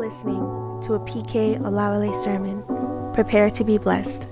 listening to a PK Olawale sermon. Prepare to be blessed.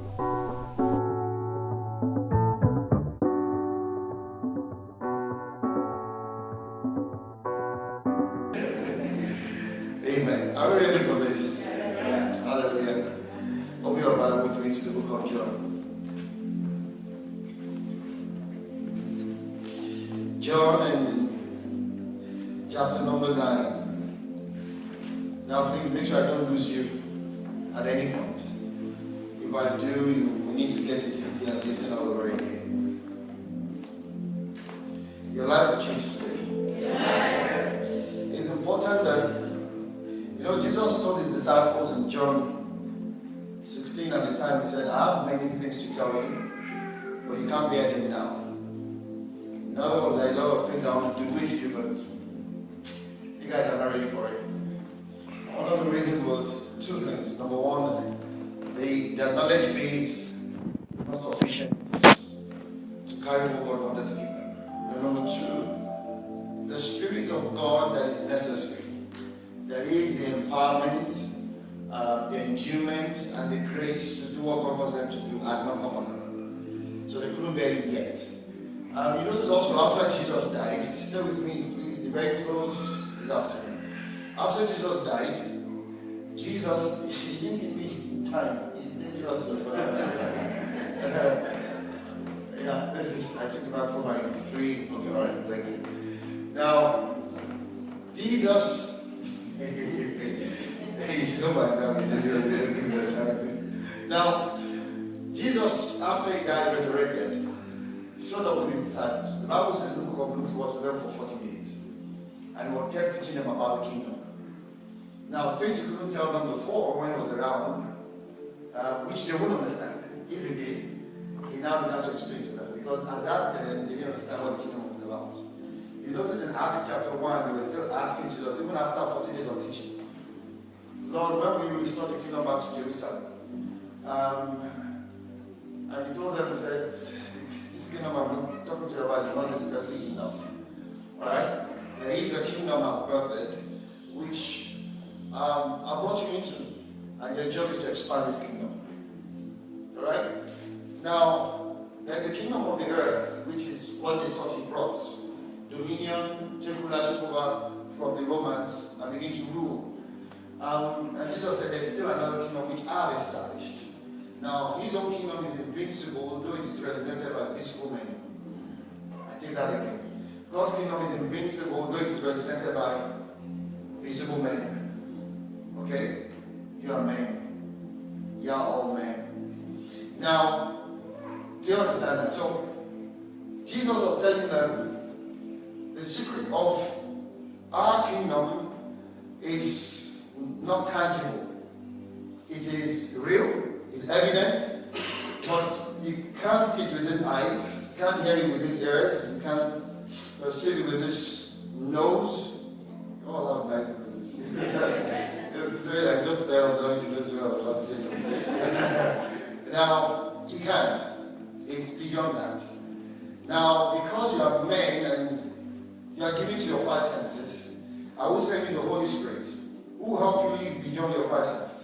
He told them, I said, this kingdom I'm talking to you about is not earthly kingdom. Alright? There is a kingdom I've birthed, which um, I brought you into, and your job is to expand this kingdom. Alright? Now, there's a kingdom of the earth, which is what they thought he brought dominion, take rulership over from the Romans and begin to rule. Um, and Jesus said, There's still another kingdom which I have established. Now, his own kingdom is invincible, though it is represented by visible men. I take that again. God's kingdom is invincible, though it is represented by visible men. Okay? You are men. You are all men. Now, do you understand that? So, Jesus was telling them the secret of our kingdom is not tangible. It is real, it's evident, but you can't see it with these eyes, you can't hear it with these ears, you can't see it with this nose. Oh, that nice this is. this is really, I just said I was telling you this was about to say Now, you can't. It's beyond that. Now, because you are men and you are given to your five senses. I will send you the Holy Spirit who will help you live beyond your five senses.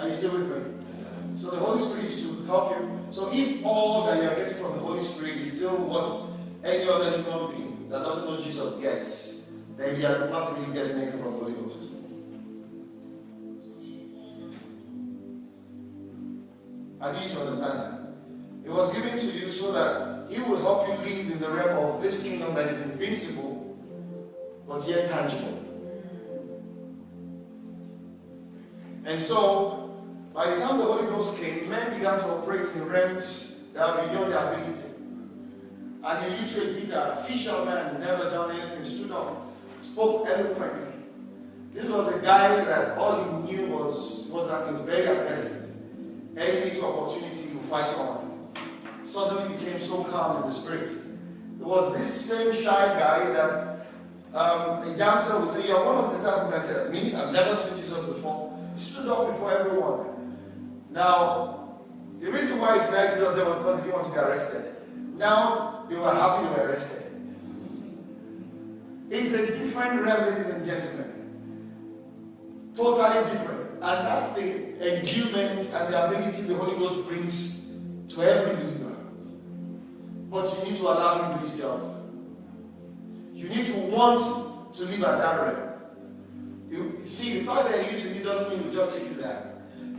Are you still with me? So the Holy Spirit is to help you. So if all that you are getting from the Holy Spirit is still what any other human being that doesn't know Jesus gets, then you are not really getting anything from the Holy Ghost. I need to understand that. It was given to you so that He will help you live in the realm of this kingdom that is invincible, but yet tangible. And so, by the time the Holy Ghost came, men began to operate in realms that are beyond their ability. And the literate Peter, a fisherman, never done anything, stood up, spoke eloquently. This was a guy that all he knew was, was that he was very aggressive. Any little opportunity, he would fight someone. Suddenly became so calm in the spirit. It was this same shy guy that um, a damsel would say, You're one of the disciples. I said, Me? I've never seen Jesus before. Stood up before everyone. Now, the reason why he denied Jesus there was because he didn't want to be arrested. Now, they were happy they were arrested. It's a different realm, ladies and gentlemen. Totally different. And that's the endowment and the ability the Holy Ghost brings to every believer. But you need to allow him to do his job. You need to want to live at that realm. You see, the fact that he in you doesn't mean he just take you there.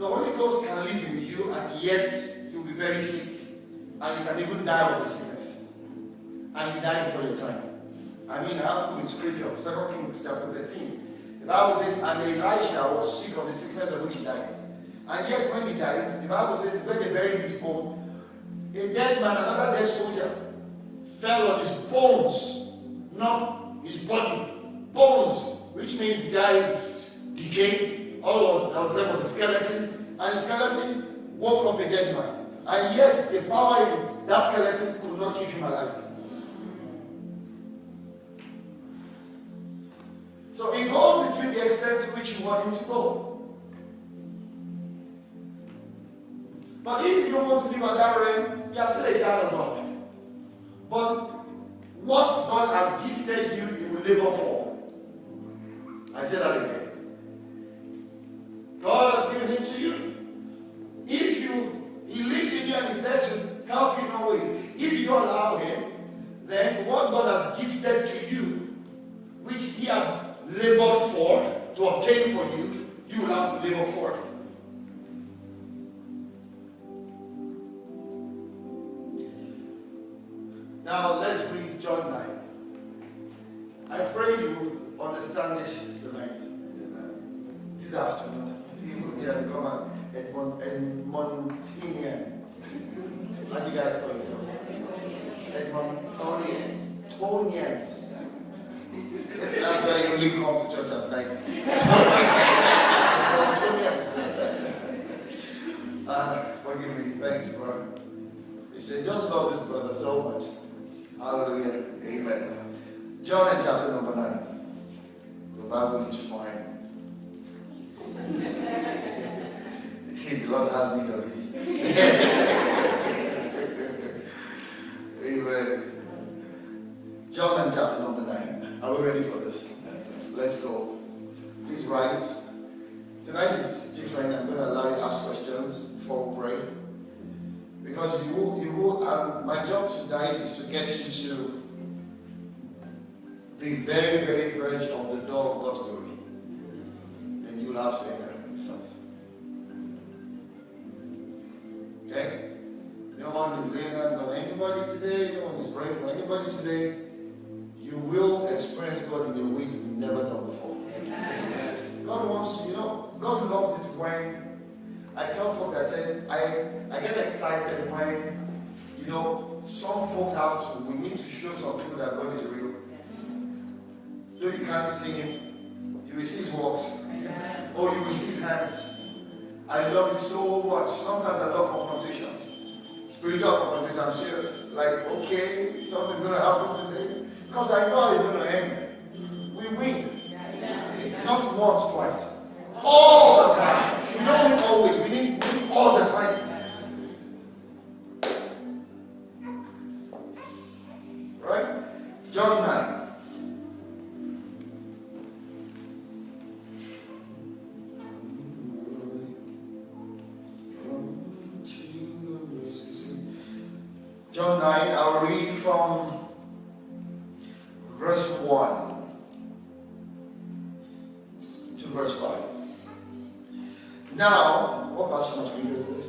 The Holy Ghost can live in you, and yet you'll be very sick, and you can even die of the sickness, and you die before your time. I mean, I have proof Scripture, Second Kings chapter 13. The Bible says, and Elisha was sick of the sickness of which he died. And yet, when he died, the Bible says, when they buried his bone, a dead man, another dead soldier, fell on his bones, not his body, bones, which means the guy is decayed. All was, that was left was a skeleton, and the skeleton woke up a dead man. And yet, the power in that skeleton could not keep him alive. So it goes with you the extent to which you want him to go. But if you don't want to live at that realm, you are still a child of God. But what God has gifted you, you will labor for. I say that again. God has given him to you. If you, he lives in you and is there to help you in all ways. If you don't allow him, then what God has gifted to you, which he has labored for, to obtain for you, you will have to labor for. Now let's read John 9. I pray you understand this tonight. This afternoon. Even we have become an Edmontinian. How do you guys call yourselves? Edmontonians. Tonians. That's why you only come to church at night. Edmontonians. uh, forgive me. Thanks, bro. He said, just love this brother so much. Hallelujah. Amen. John in chapter number 9. The Bible is fine. The Lord has need of it. Amen. John chapter number 9. Are we ready for this? Let's go. Please rise. Tonight is different. I'm going to allow you to ask questions before we pray. Because you will, you will, um, my job tonight is to get you to the very, very verge of the door of God's glory. And you will have to enter anybody today. You will experience God in a way you've never done before. God wants, you know, God loves it when I tell folks, I said, I, I get excited when, you know, some folks have to, we need to show some people that God is real. No, you can't see him, you will see his works. Or you will see his hands. I love it so much. Sometimes I love confrontations. Spiritual confrontation, I'm serious. Like, okay, something's going to happen today. Because I know it's going to end. We win. Not once, twice. All the time. We don't win always. We need win all the time. Right? John 9. From verse 1 to verse 5. Now, what version of scripture is this?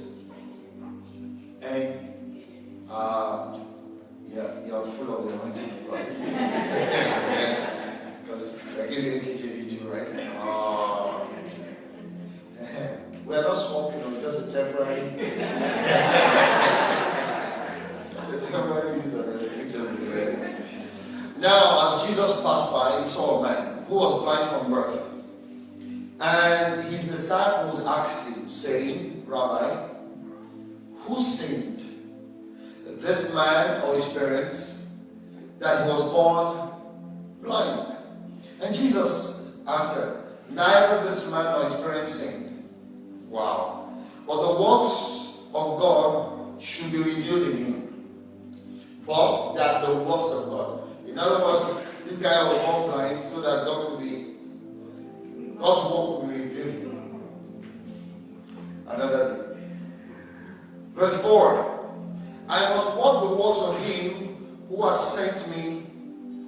And, uh, yeah, you're full of the anointing of God. yes, because we're giving KJV too, right? Oh. we're not swapping, you know, just a temporary. just a temporary use of the scriptures. Now, as Jesus passed by, he saw a man who was blind from birth. And his disciples asked him, saying, Rabbi, who sinned, this man or his parents, that he was born blind? And Jesus answered, Neither this man nor his parents sinned. Wow. But the works of God should be revealed in him. But that the works of God. In other words, This guy was born blind so that God be, God's work could be revealed. Another day. Verse 4 I must walk the works of him who has sent me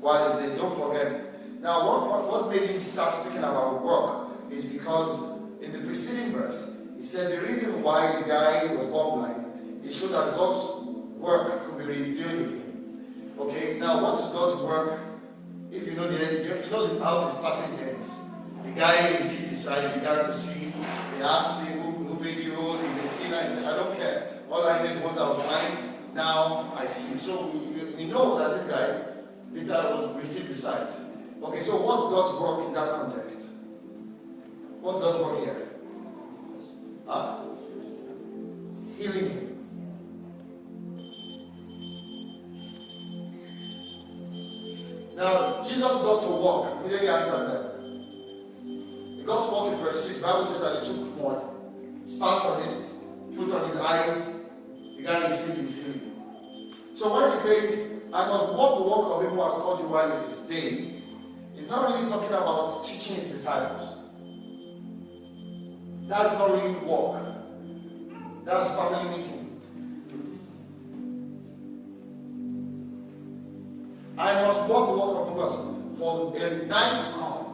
while he's there. Don't forget. Now, what, what made him start speaking about work is because in the preceding verse, he said the reason why the guy was born blind is so that God's work could be revealed in him. Okay, now what's God's work? If you know the end, you know the, how the passage ends. The guy received his sight, began to see. They asked him, who, who made you old? He's a sinner. He said, I don't care. All I is once I was blind, now I see. So we, we know that this guy later was received the sight. Okay, so what's God's work in that context? What's God's work here? Huh? Healing him. Now, Jesus got to walk. Immediately answered them. He got to walk in verse 6. Bible says that he took one, spat on it, put on his eyes, guy received his healing. So when he says, I must walk the walk of him who has called you while it is day, he's not really talking about teaching his disciples. That's not really walk. That's family meeting. I must walk the walk of God for a night to come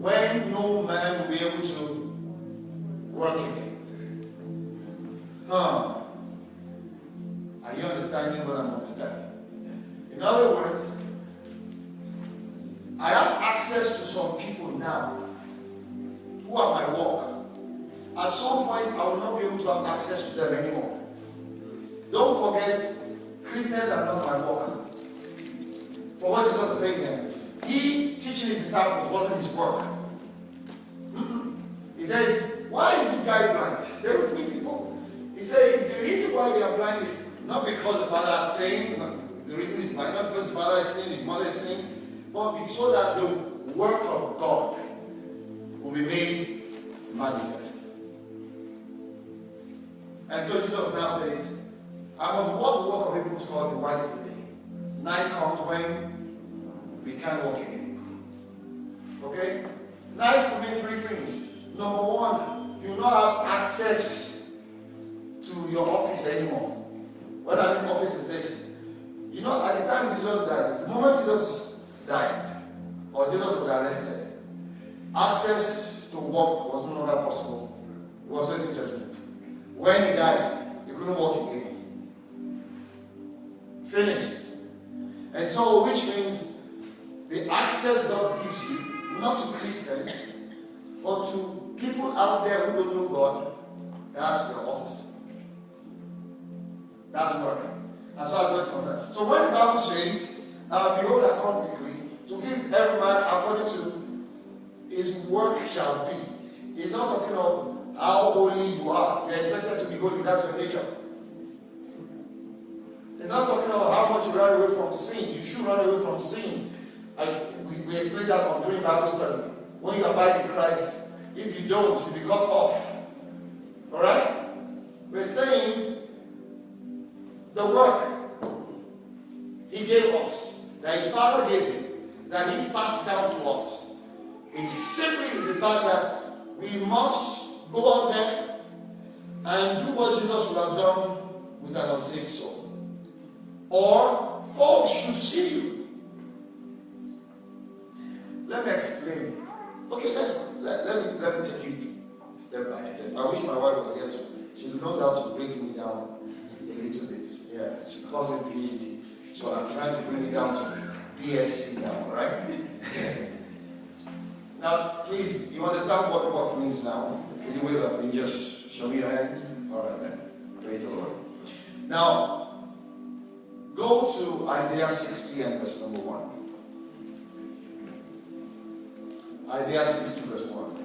when no man will be able to work again. Huh. Are you understanding what I'm understanding? In other words, I have access to some people now who are my work. At some point, I will not be able to have access to them anymore. Don't forget, Christians are not my work. What Jesus is saying here, he teaching his disciples wasn't his work. Mm-mm. He says, Why is this guy blind? There with me, people. He says, The reason why they are blind is not because the father is saying, the reason he's blind, not because the father is saying, his mother is saying, but so that the work of God will be made manifest. And so Jesus now says, I must walk the walk of him who's called the white today. Night comes when we can't walk again. Okay? Night could mean three things. Number one, you not have access to your office anymore. What I mean office is this. You know, at the time Jesus died, the moment Jesus died, or Jesus was arrested, access to work was no longer possible. He was facing judgment. When he died, he couldn't walk again. Finished. And so, which means the access God gives you, not to Christians, but to people out there who don't know God, that's your office. That's work. As far as God is concerned. So when the Bible says, uh, Behold, I come quickly to give every man according to his work shall be, he's not talking of how holy you are. You're expected to be holy, that's your nature. He's not talking about how much you run away from sin. You should run away from sin. We, we explained that on during Bible study. When you abide in Christ, if you don't, you'll be cut off. Alright? We're saying the work he gave us, that his father gave him, that he passed down to us, is simply the fact that we must go out there and do what Jesus would have done with an unsaved soul or folks should see you. Let me explain. Okay, let's let, let me let me take it step by step. I wish my wife was here too. She knows how to break me down a little bit. Yeah, she calls me PhD. So I'm trying to bring it down to BSc now, right? now, please, you understand what work means now? Can you wave at me? Just show me your hands. All right then. Praise the Lord. Now, Go to Isaiah 60 and verse number 1. Isaiah 60, verse 1.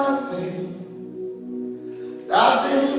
nothing. That's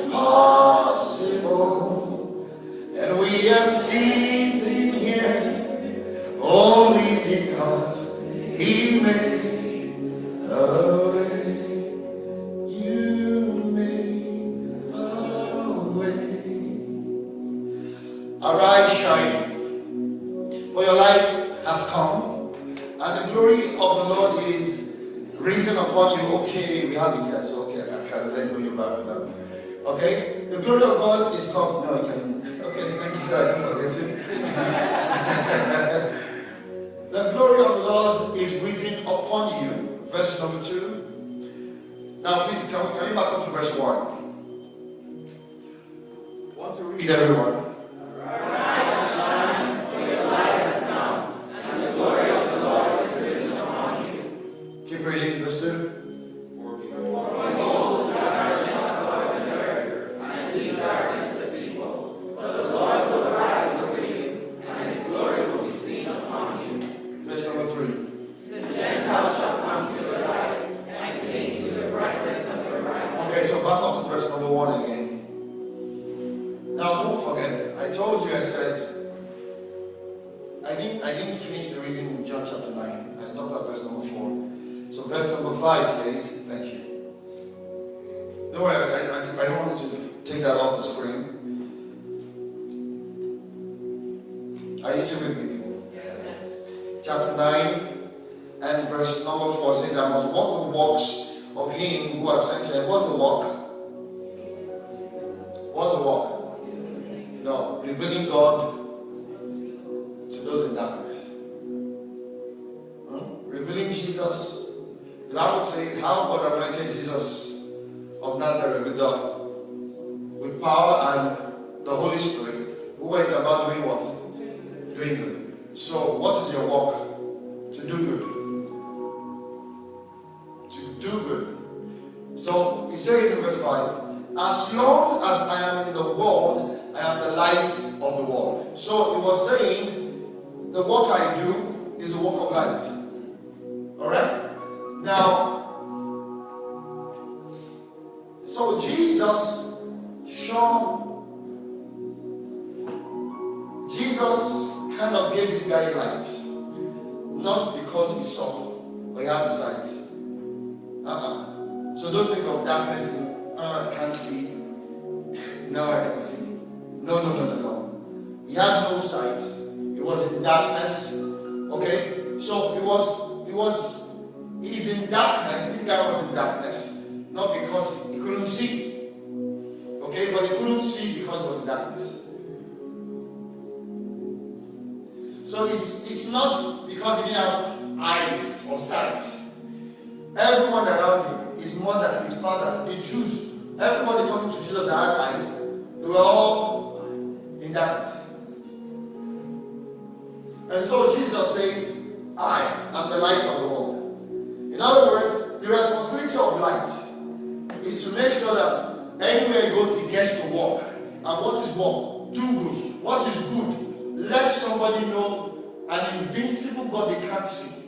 light of the world. In other words, the responsibility of light is to make sure that anywhere it goes, it gets to walk. And what is walk? Do good. What is good? Let somebody know an invincible God they can't see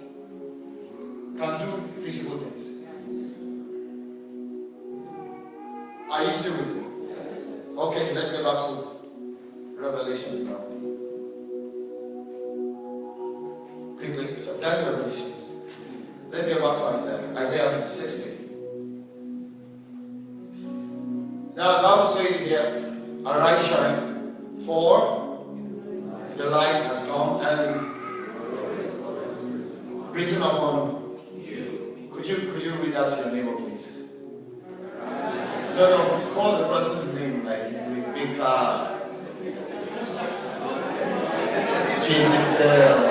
can do visible things. Are you still with me? Okay, let's get back to Revelations now. That's the revelation. Let's get back to Isaiah, Isaiah 60. Now the Bible says here, Arise, shine, for the light has come and risen upon you. Could you could you read that to your neighbor, please? No, no, call the person's name like Rebecca. Jason Bell.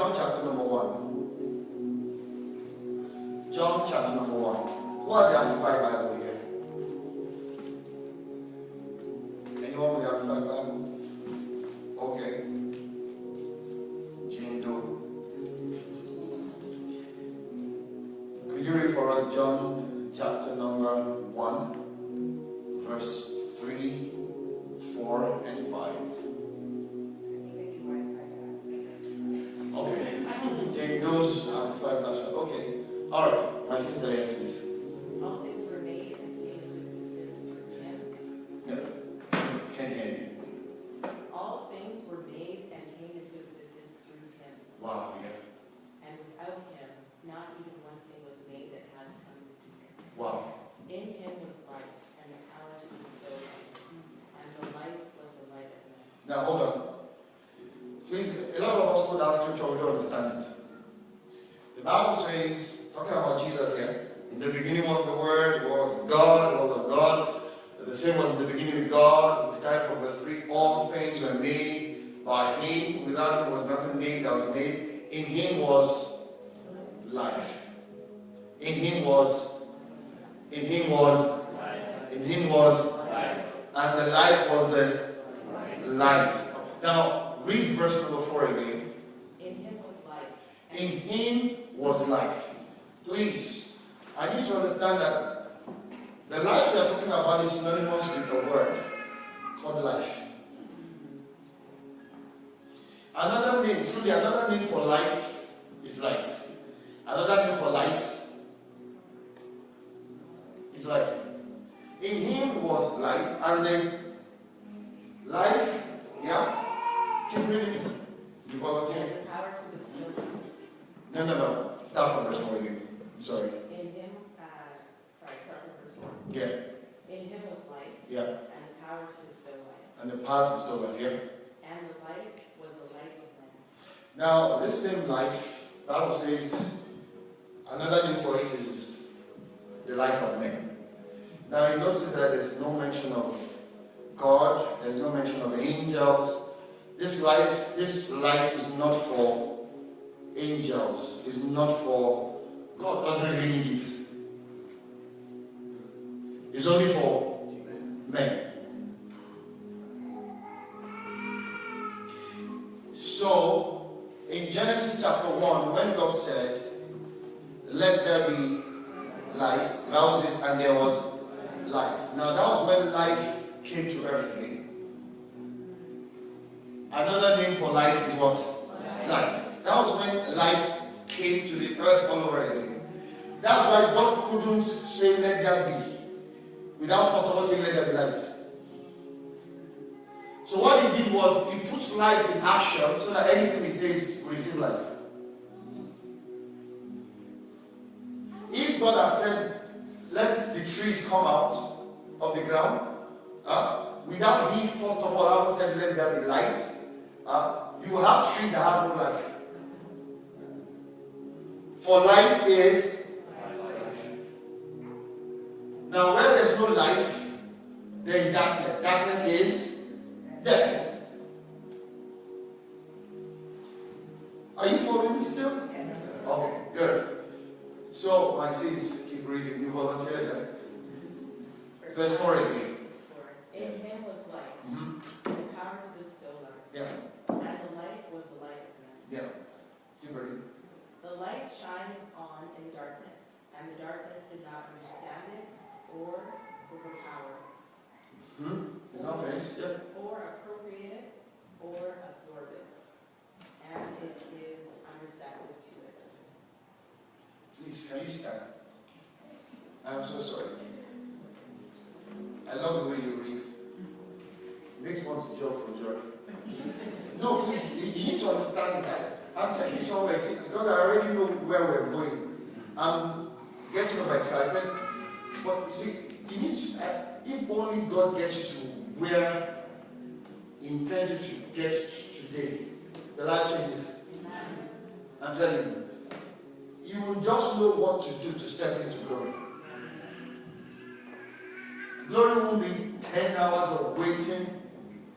John chapter number 1. John chapter number 1. Who has the Amplified Bible here? Anyone with the Amplified Bible? Verse 4 again. In Yes. him was life, hmm and the power to bestow life, Yeah, and the life was the light of men. yeah. Keep reading. The light shines on in darkness, and the darkness did not understand it or overpower it, Hmm? It's not finished. Yeah. or appropriate it, or absorb it. And it is unreceptive to it. Please, can you stand? I'm so sorry. I love the way you read. It makes one to jump for joy. No, please, you need to understand that. I'm you somewhere, because I already know where we're going. I'm getting over excited. But you see, you need to, uh, if only God gets you to where He intends you to get today, the life changes. I'm telling you. You will just know what to do to step into glory. Glory won't be 10 hours of waiting,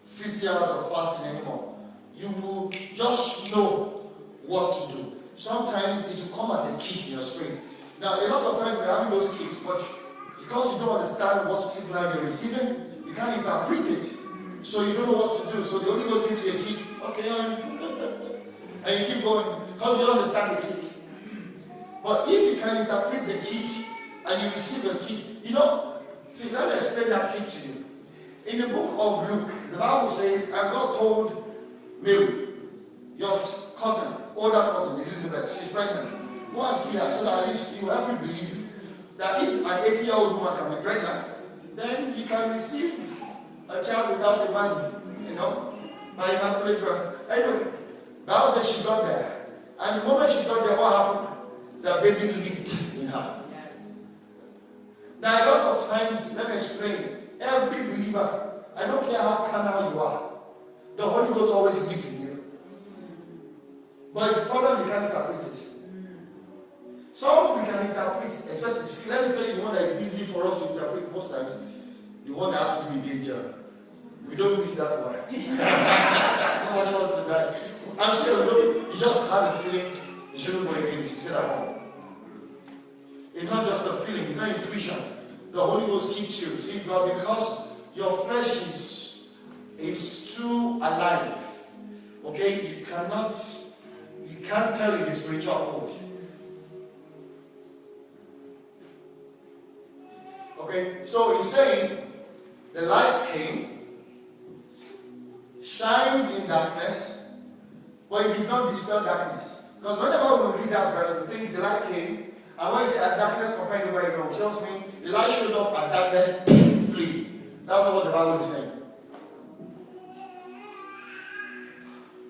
50 hours of fasting anymore. You will just know what to do. Sometimes it will come as a kick in your spirit. Now, a lot of times we're having those kicks, but because you don't understand what signal you're receiving, you can't interpret it. So you don't know what to do. So the Holy Ghost gives you a kick. Okay, um, and you keep going because you don't understand the kick. But if you can interpret the kick and you receive a kick, you know, see, let me explain that kick to you. In the book of Luke, the Bible says, and God told Mary, your cousin, older cousin, Elizabeth, she's pregnant. Go and see her so that at least you help me believe that if an 80 year old woman can be pregnant, then you can receive a child without a man, you know, by immaculate birth. Anyway, Bible says she got there. And the moment she got there, what happened? The baby leaped in her. Now, a lot of times, let me explain. Every believer, I don't care how carnal you are, the Holy Ghost always lives you. But the problem, you can't interpret it. Some we can interpret, especially, let me tell you the one that is easy for us to interpret most times, the one that has to do with danger. We don't miss that one. Nobody wants to die. I'm sure you, you just have a feeling you shouldn't go again. You should sit at home. It's not just a feeling, it's not intuition. The Holy Ghost keeps you. See, but because your flesh is is too alive, okay, you cannot you can't tell it's a spiritual code. Okay, so he's saying the light came, shines in darkness, but it did not dispel darkness. Because whenever we read that verse, we think the light came, and when say, said darkness compared to where it mean the light showed up and darkness flee. That's not what the Bible is saying.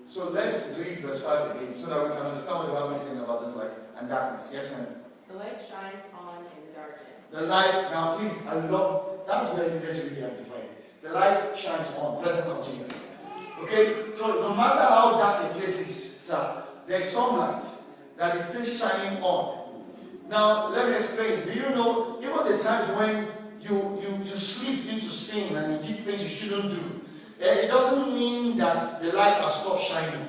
So let's read verse 5 again so that we can understand what the Bible is saying about this light and darkness. Yes, ma'am. The light shines on in the darkness. The light, now please, I love, that's where you get to be amplified. The light shines on, present continuous. Okay? So no matter how dark a place is, sir, there's some light that is still shining on. Now, let me explain. Do you know, even the times when you, you, you slipped into sin and you did things you shouldn't do, eh, it doesn't mean that the light has stopped shining.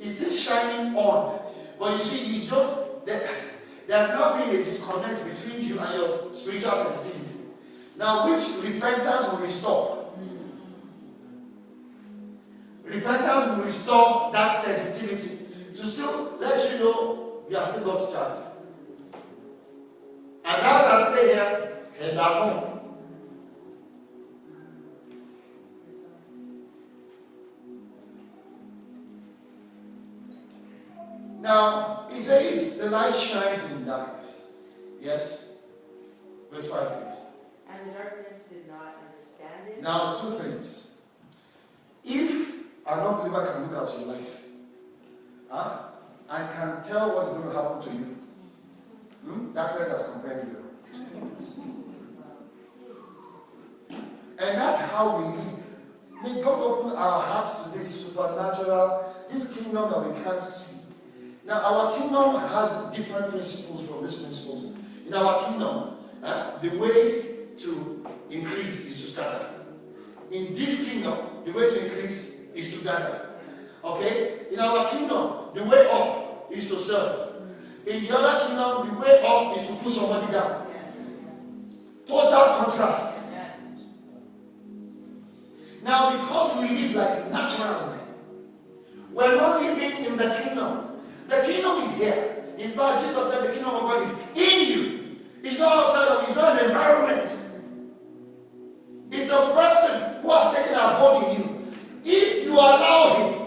It's still shining on. But you see, you don't, there, there's not been a disconnect between you and your spiritual sensitivity. Now, which repentance will restore? Repentance will restore that sensitivity to still let you know you have still got charge. Now that stay here, head back home. Now, he says the light shines in darkness. Yes? Verse 5, please. And the darkness did not understand it. Now, two things. If an unbeliever can look at your life huh, and can tell what's going to happen to you, hmm, darkness has compared you. And that's how we live. May God open our hearts to this supernatural, this kingdom that we can't see. Now, our kingdom has different principles from these principles. In our kingdom, uh, the way to increase is to scatter. In this kingdom, the way to increase is to gather. Okay? In our kingdom, the way up is to serve. In the other kingdom, the way up is to put somebody down. Total contrast. Now, because we live like natural men, we're not living in the kingdom. The kingdom is here. In fact, Jesus said the kingdom of God is in you. It's not outside of you, it's not an environment. It's a person who has taken a body in you. If you allow him,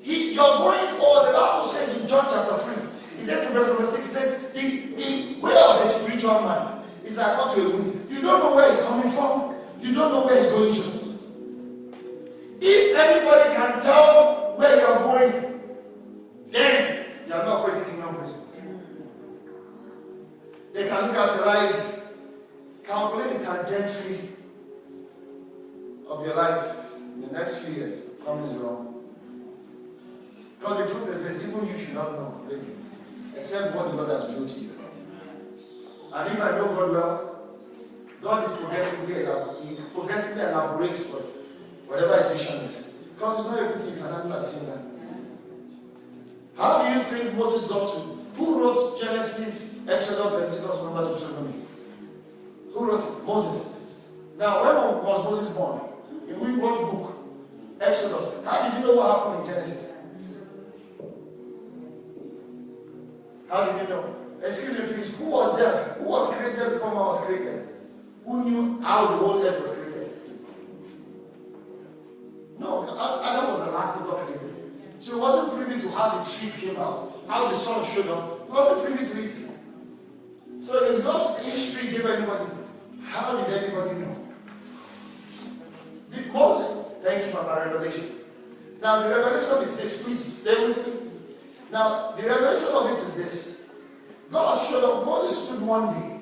he, you're going forward. The Bible says in John chapter 3, it says in verse number 6, it says, the, the way of a spiritual man is like unto a wind. You don't know where it's coming from, you don't know where it's going to. If anybody can tell where you're going, then you are not operating kingdom principles. They can look at your life, calculate the trajectory of your life in the next few years. Something's wrong. Because the truth is even you should not know, really. Except what the Lord has revealed to you. And if I know God well, God is progressively, he progressively elaborates what, whatever his vision is. Because it's not everything you can handle at the same time. How do you think Moses got to? Who wrote Genesis, Exodus, Leviticus, Numbers, Deuteronomy? Who wrote it? Moses. Now, when was Moses born? In which book? Exodus. How did you know what happened in Genesis? How did you know? Excuse me, please. Who was there? Who was created before man was created? Who knew how the whole earth was created? No, Adam was the last to God created. So he wasn't privy to how the trees came out, how the sun showed up. He wasn't privy to it. So it's not history gave anybody. How did anybody know? Did Moses? Thank you for my revelation. Now the revelation is this. Please stay with me. Now the revelation of it is this. God showed up. Moses stood one day,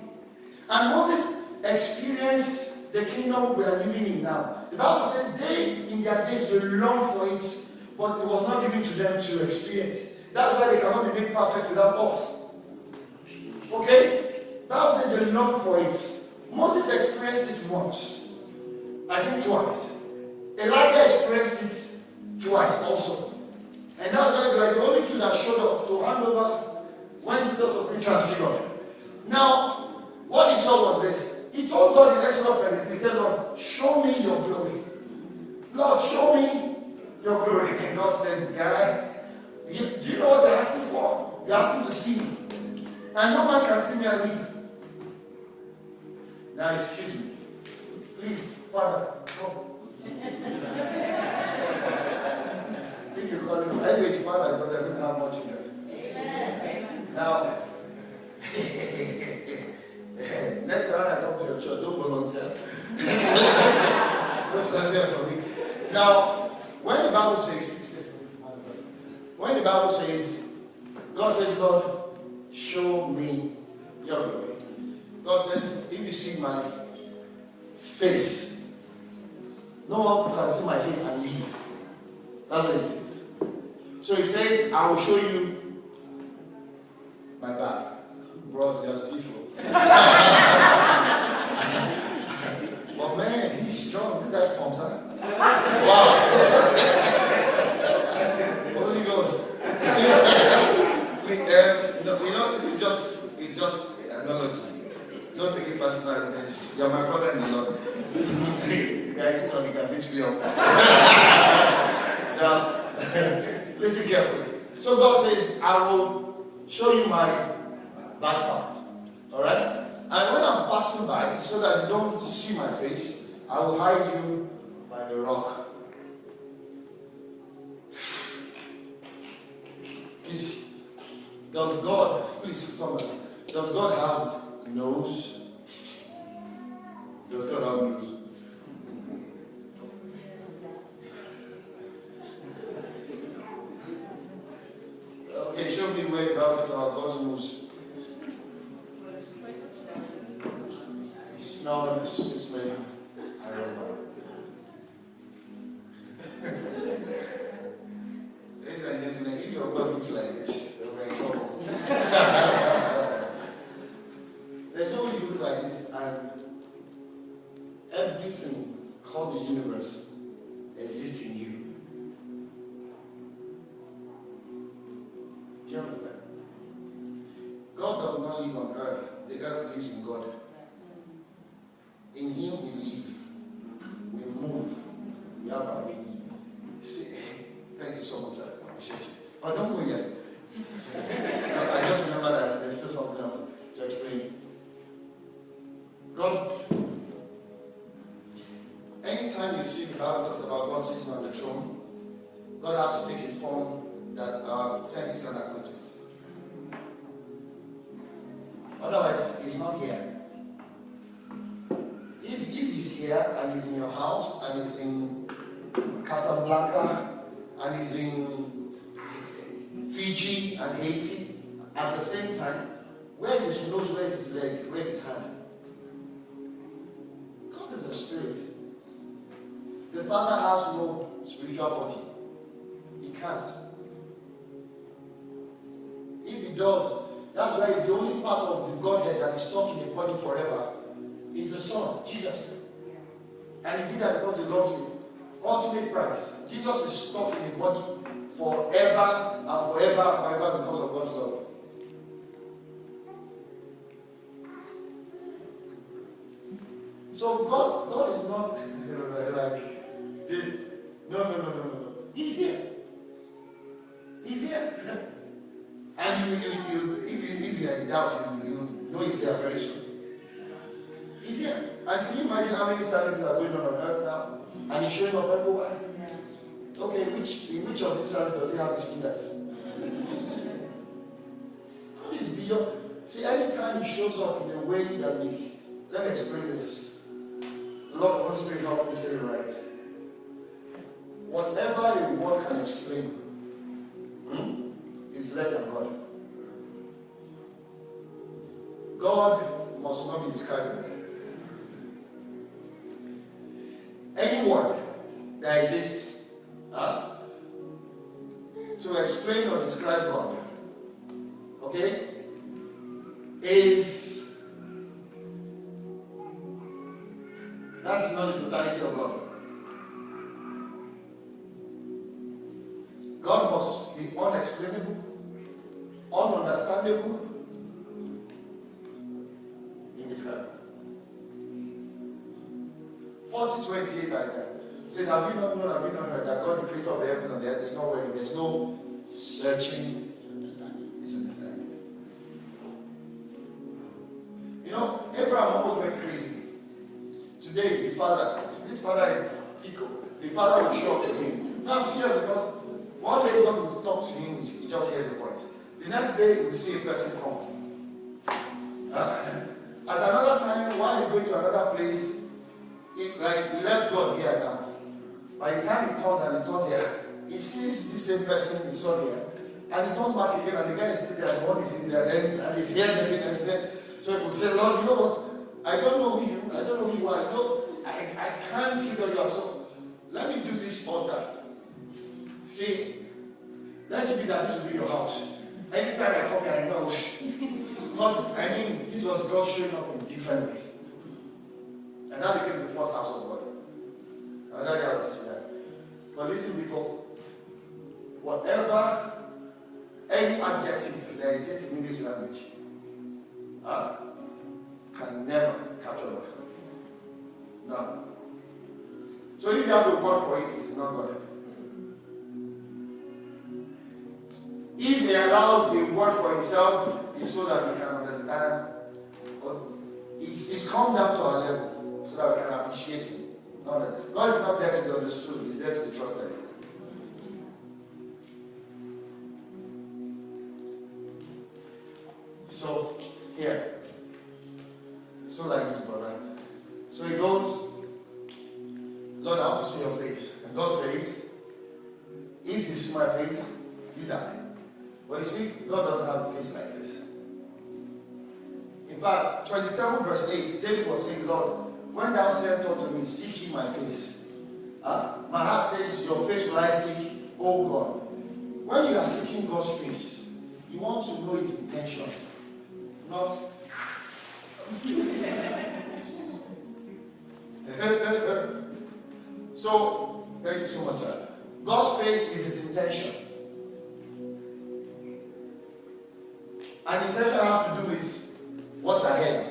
and Moses experienced the kingdom we are living in now. The Bible says they in their days will long for it but it was not given to them to experience. That's why they cannot be made perfect without us. Okay? The Bible says they long for it. Moses experienced it once. I think twice. Elijah experienced it twice also. And that's why they were the only two that showed up to hand over when Jesus was being transfigured. Now, what he saw was this. He told God in Exodus 33, he said, Lord, show me your glory. Lord, show me your glory. And God said, Guy, do you, do you know what you're asking for? You're asking to see me. And no man can see me and. Now, excuse me. Please, Father, come. if you call him, anyway, because I have much children. Amen. Now, next time I come to your church, don't volunteer. don't volunteer for me. Now, when the Bible says, when the Bible says, God says, God, show me your glory. God says, if you see my face, no one can see my face and leave. That's what he says. So he says, I will show you my back. Bros, you're still but man, he's strong. This guy pumps out. Wow. Holy Ghost. Um, no, you know, it's just, it's just analogy. Don't take it personally. You're my brother in the Lord. the guy is strong. He can beat me up. now, listen carefully. So God says, I will show you my back part. Alright? And when I'm passing by, so that you don't see my face, I will hide you by the rock. Please, does God, please, somebody, does God have nose? Does God have nose? Okay, show me where the Bible talks about God's nose. He smelled the sweet smelling aroma. Ladies and gentlemen, if your God looks like this, then we're in trouble. There's way look like this, and everything called the universe exists in you. You understand? God does not live on earth, the earth lives in God. In Him we live, we move, we have our being. See, thank you so much. I appreciate you. But don't go yet. I I just remember that there's still something else to explain. God, anytime you see the Bible talks about God sitting on the throne, God has to take a form that uh, our senses can acquaint with. Otherwise, He's not here. If, if He's here and He's in your house and He's in Casablanca and He's in Fiji and Haiti at the same time, where's His nose, where's His leg, where's His hand? God is a spirit. The Father has no spiritual body. He can't. If he does, that's why the only part of the Godhead that is stuck in the body forever is the Son, Jesus. And he did that because he loves you. Ultimate price. Jesus is stuck in the body forever and forever and forever because of God's love. So God, God is not like this. No, no, no, no, no. He's here. He's here. And you, you, you, if you, if you are in doubt, you, you know he's there very soon. He's here. And can you imagine how many services are going on on earth now? And he's showing up everywhere. Okay, which in which of these services does he have his fingers? God is beyond. See, anytime he shows up in a way that we let me explain this. Lord, Holy Spirit, help me say it right. Whatever a word can explain hmm, is less God. God must not be describable. Any word that exists huh, to explain or describe God, okay, is that's not the totality of God. God must be unexplainable, ununderstandable, in indescribable. 40 28 Isaiah says, Have you not known, have you not heard that God, the creator of the heavens and the earth, is not worried? There's no searching his understanding. You know, Abraham almost went crazy. Today, the father, this father is, he, the father will show up to him. Now I'm serious because one day God will talk to him, he just hears the voice. The next day, will see a person come. Uh, at another time, while he's going to another place, like he left God here now. By the time he turns and he turns here, he sees the same person he saw here. and he comes back again, and the guy is still there, and what is there, then, and he's here, and and then, so he will say, Lord, you know what? I don't know who you, I don't know who you are, I don't, I, I can't figure you out, so let me do this order. See, let it be that this will be your house. Anytime I come here, I know. because, I mean, this was God showing up in different ways. And that became the first house of God. Another day I'll teach that. But listen, people, whatever, any adjective that exists in English language, uh, can never capture that. No. So if you have a word for it, it's not God. If he allows a word for himself, it's so that we can understand. But come down to our level so that we can appreciate him. Not that, is not there to be understood, he's there to be trusted. So, here. So like this, brother. So he goes, Lord, I want to see your face. And God says, if you see my face, you die. But you see, God doesn't have a face like this. In fact, 27 verse 8, David was saying, Lord, when thou said unto me, Seek ye my face. Uh, my heart says, Your face will I seek, O God. When you are seeking God's face, you want to know his intention, not so, thank you so much, sir. God's face is his intention. And intention has to do with what's ahead.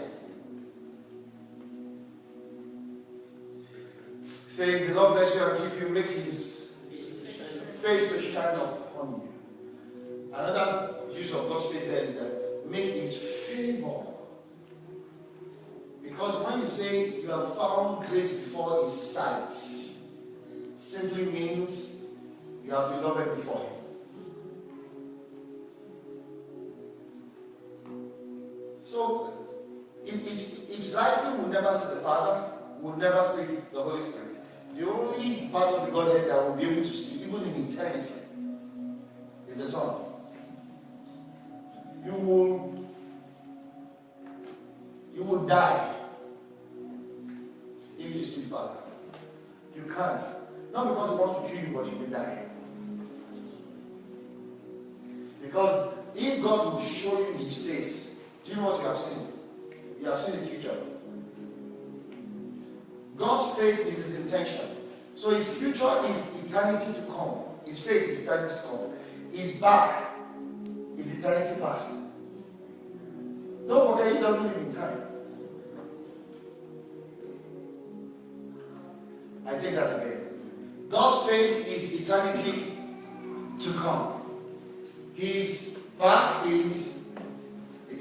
Says the Lord bless you and keep you, make his face to shine upon you. Another use of God's face there is that make his favor because when you say you have found grace before his sight, simply means you are beloved before him. So it is, it's likely we'll never see the Father, we'll never see the Holy Spirit. The only part of the Godhead that we'll be able to see, even in eternity, is the Son. You will you will die if you see Father. You can't. Not because he wants to kill you, but you will die. Because if God will show you his face, do you know what you have seen? You have seen the future. God's face is his intention. So his future is eternity to come. His face is eternity to come. His back is eternity past. Don't forget, he doesn't live in time. I take that again. God's face is eternity to come. His back is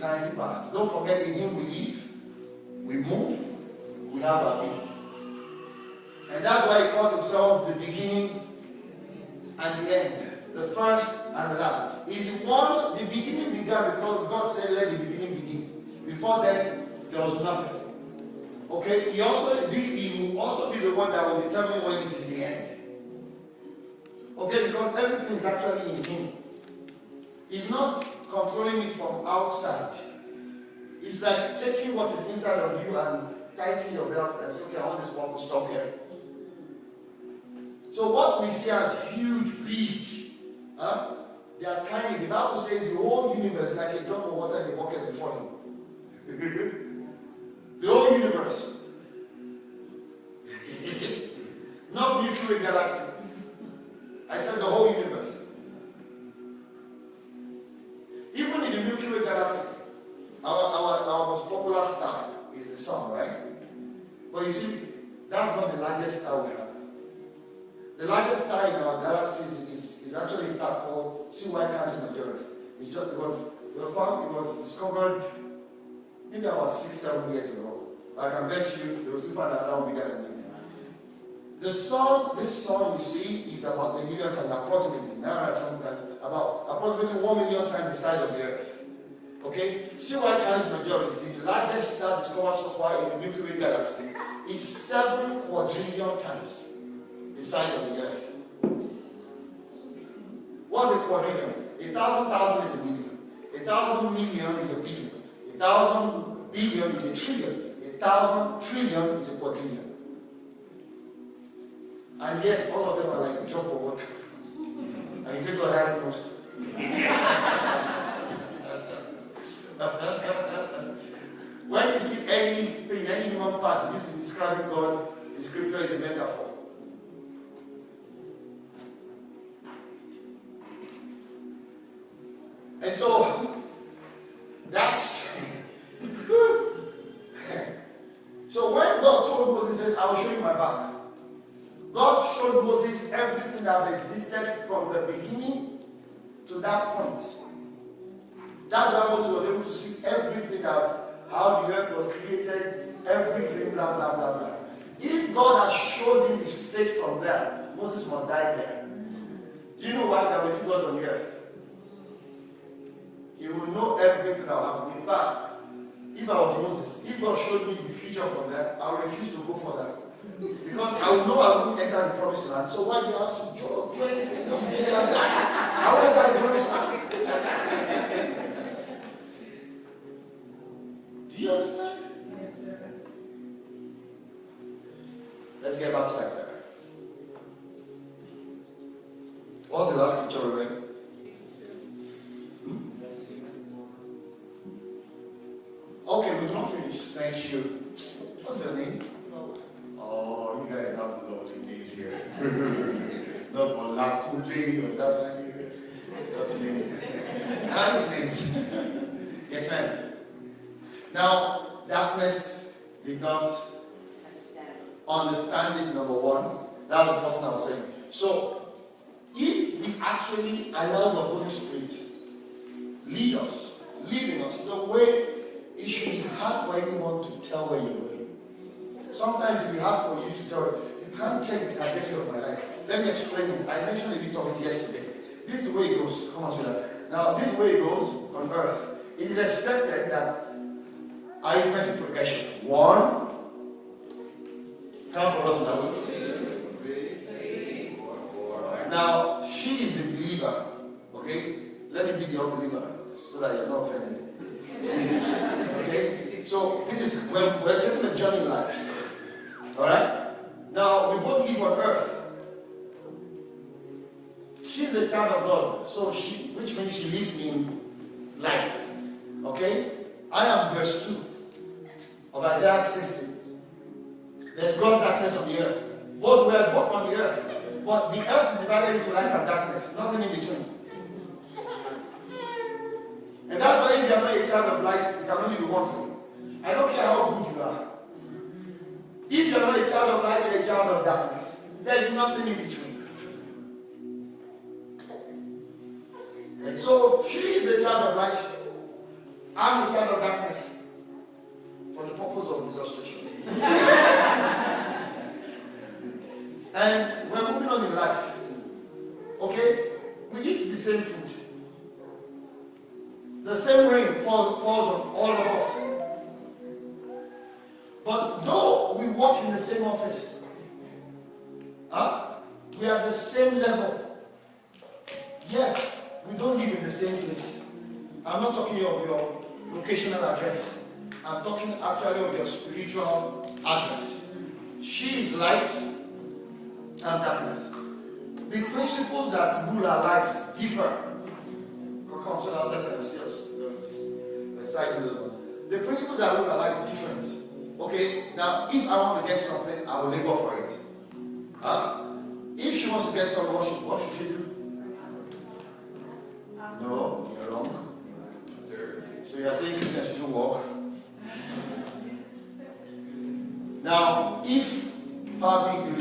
eternity past. Don't forget, in Him we live, we move, we have our being. And that's why He calls Himself the beginning and the end, the first and the last. He's the one, the beginning began because God said, Let the beginning begin. Before then, there was nothing. Okay, he also be, he will also be the one that will determine when it is the end. Okay, because everything is actually in him. He's not controlling it from outside. It's like taking what is inside of you and tightening your belt and say, okay, I want this one to stop here. So what we see as huge, big, huh? they are tiny. The Bible says the whole universe is like a drop of water in the bucket before him. The whole universe. Not Way galaxy. I said the whole universe. Even in the Milky Way galaxy, our, our, our most popular star is the sun, right? But you see, that's not the largest star we have. The largest star in our galaxy is, is, is actually a star called CY Canis Majoris. It's just because it was found, it was discovered maybe about six, seven years ago. I can bet you they will still find that will bigger than it. The sun, this sun you see, is about a million times approximately. Now I something about approximately 1 million times the size of the Earth. Okay? CY Canis Majoris. The largest star discovered so far in the Milky Way galaxy is 7 quadrillion times the size of the Earth. What's a quadrillion? A thousand thousand is a million. A thousand million is a billion. A thousand billion is a trillion. A thousand trillion is a quadrillion. And yet all of them are like drop of water. When you see anything, any human part used in describing God in scripture is a metaphor. And so that's so when God told Moses, he said, I will show you my back. God showed Moses everything that existed from the beginning to that point. That's why Moses was able to see everything of how the earth was created, everything, blah, blah, blah, blah. If God has showed him his fate from there, Moses must die there. Do you know why there were two gods on the earth? He will know everything that will happen. In fact, if I was Moses, if God showed me the future from there, I would refuse to go for that. Because I know I won't enter the promised land. So why do you have to do, do anything? Just stay that. I won't enter the promised land. do you understand? Yes. Let's get back to Isaiah. What's the last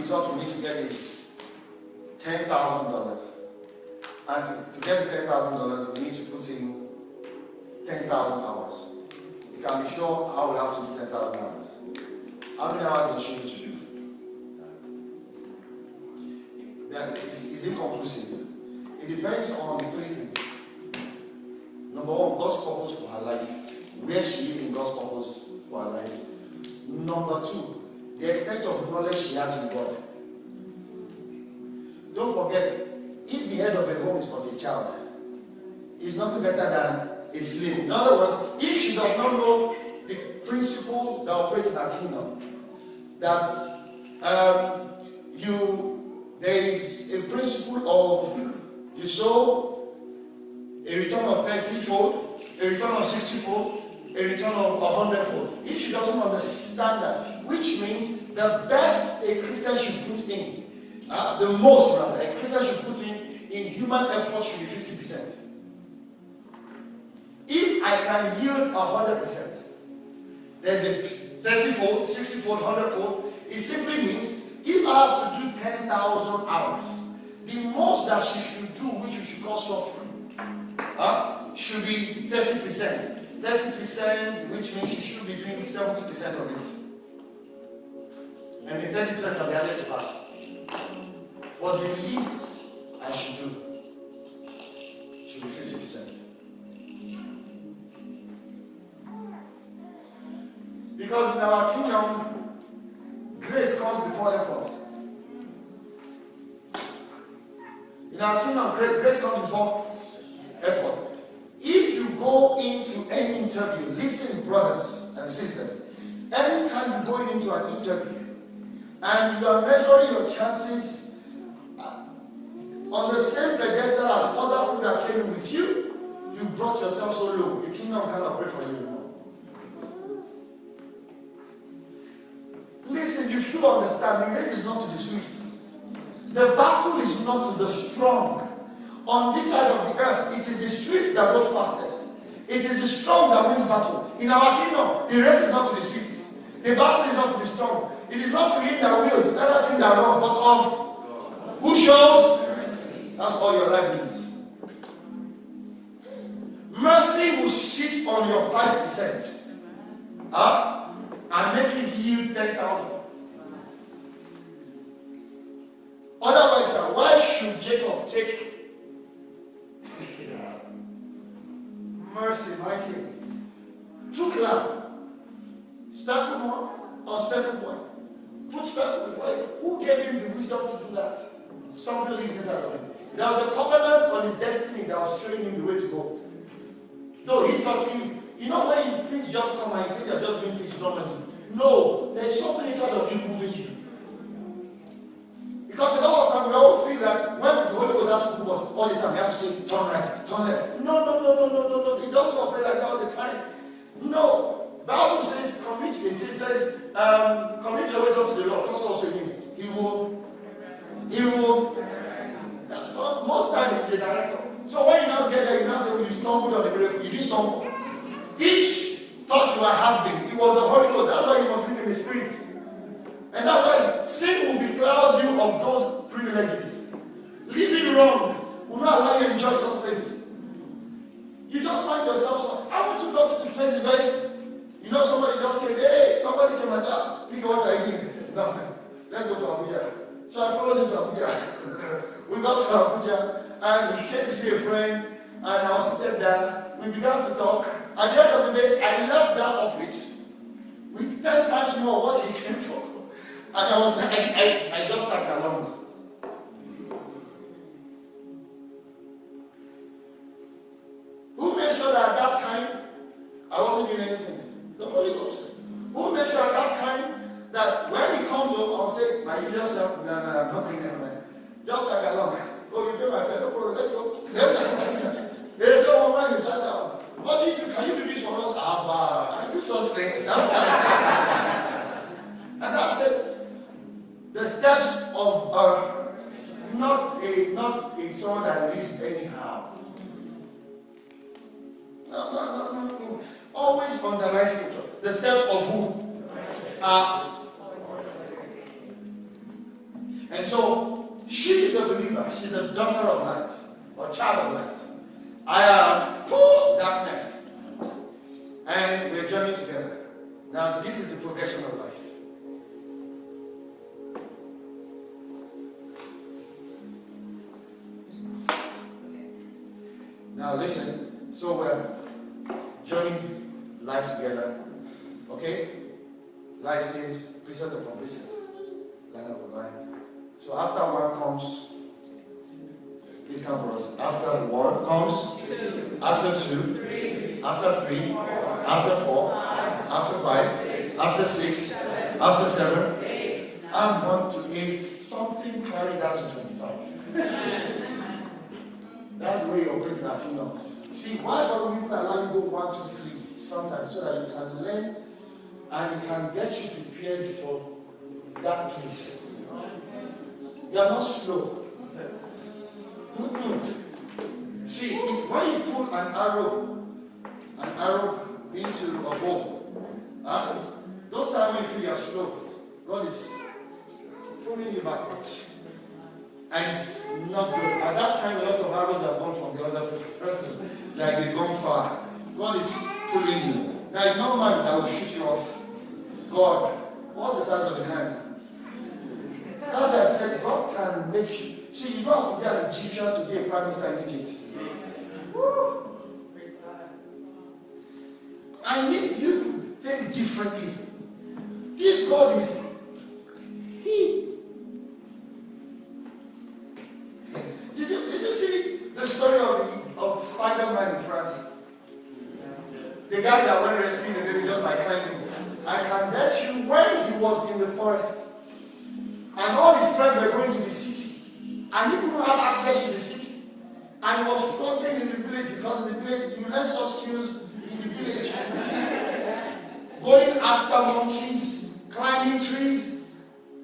result we need to get is $10,000. And to, to get the $10,000, we need to put in 10,000 hours. You can be sure I will have to do 10,000 hours. How many hours does she need to do? That is, is inconclusive. It depends on three things. Number one, God's purpose for her life. Where she is in God's purpose for her life. Number two, the extent of knowledge she has in God. Don't forget, if the head of a home is not a child, it's nothing better than a slave. In other words, if she does not know the principle that operates in her kingdom, that um, you there is a principle of you sow a return of 30-fold, a return of 60-fold, a return of 100-fold. If she doesn't understand that, which means the best a Christian should put in, uh, the most rather, a Christian should put in in human effort should be 50%. If I can yield 100%, there's a 30 fold, 60 fold, 100 fold. It simply means if I have to do 10,000 hours, the most that she should do, which we should call suffering, uh, should be 30%. 30%, which means she should be doing 70% of it. And the 30% can be added to her. What the least I should do should be 50%. Because in our kingdom, grace comes before effort. In our kingdom, grace comes before effort. If you go into any interview, listen, brothers and sisters, anytime you're going into an interview and you are measuring your chances uh, on the same pedestal as other people that came with you, you brought yourself so low. The kingdom cannot pray for you anymore. Listen, you should understand the race is not to the swift. The battle is not to the strong. On this side of the earth, it is the swift that goes fastest. It is the strong that wins battle. In our kingdom, the race is not to the swift. The battle is not to the strong. It is not to him that wills, neither to him that runs, but of who shows. That's all your life needs. Mercy will sit on your 5%. Huh? And make it yield 10,000. Otherwise, why should Jacob take mercy, my king? Took lamb, speckled one or speckled one. Put speckled before him. Who gave him the wisdom to do that? Something lives inside of him. There was a covenant on his destiny that was showing him the way to go. Though he thought you, you know when things just come and you think you're just doing things normally. No, there's something inside of you moving you. Because a lot of times we all feel that when the Holy Ghost has to move us all the time, we have to say, turn right, turn left. No, no, no, no, no, no, no. It doesn't operate like that all the time. No. Bible says, commit, it says, um, commit your ways up to the Lord, trust also in him. He will, he will. So most times he's the director. So when you now get there, you now say, well, you stumbled on the miracle. You stumble. Each thought you were having, it was the Holy Ghost. That's why you must live in the Spirit. And that's why sin will becloud you of those privileges. Living wrong will not allow you to enjoy such things. You just find yourself so. I want to go to places where you know somebody just came, hey, somebody came and said, ah, Pick what you eating? I said, Nothing. Let's go to Abuja. So I followed him to Abuja. we got to Abuja and he came to see a friend and I was sitting there. We began to talk. At the end of the day, I left that office with 10 times more what he came for. And I was I, I, I just tagged along. Who made sure that at that time I wasn't doing anything? The Holy Ghost. Who made sure at that time that when he comes up, I'll say, my usual self, no, no, no, I'm not doing anything. Just tag along. Oh, you pay my fare, no problem, let's go. There's a woman, he sat down. What do you do? Can you do this for us? Ah, I do such things. See, why don't even allow you go one, two, three sometimes so that you can learn and it can get you prepared for that place. You are not slow. Mm-mm. See, if, when you pull an arrow, an arrow into a bow, huh? those times when you feel you are slow, God is pulling you backwards. And it's not good. At that time, a lot of arrows are gone from the other person, like they've gone far. God is pulling you. Now, it's not man that will shoot you off. God, what's the size of his hand? That's why I said God can make you. See, you don't have to be an Egyptian to be a prime minister in Egypt. I need you to think differently. This God is He. Did you, did you see the story of, of Spider-Man in France? The guy that went rescuing the baby just by climbing. I can bet you when he was in the forest and all his friends were going to the city and he couldn't have access to the city and he was struggling in the village because in the village you learn such skills in the village going after monkeys climbing trees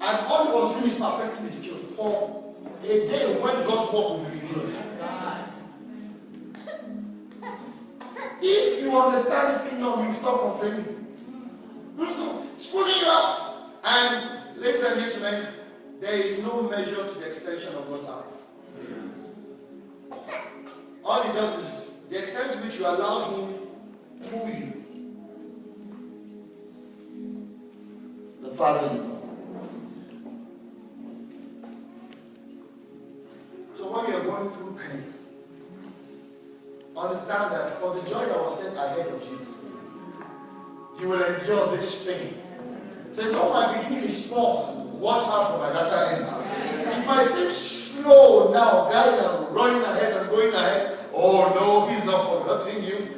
and all he was doing is perfecting his skill for a day when God's work will be revealed. If you understand this kingdom, you stop complaining. It's pulling you out. And ladies and gentlemen, there is no measure to the extension of God's arm. All he does is the extent to which you allow him pull you. The Father you So when you're going through pain, understand that for the joy that was set ahead of you, you will endure this pain. Say, though my beginning is small, watch out for my latter end. It might seem slow now, guys are running ahead and going ahead. Oh no, he's not forgetting you.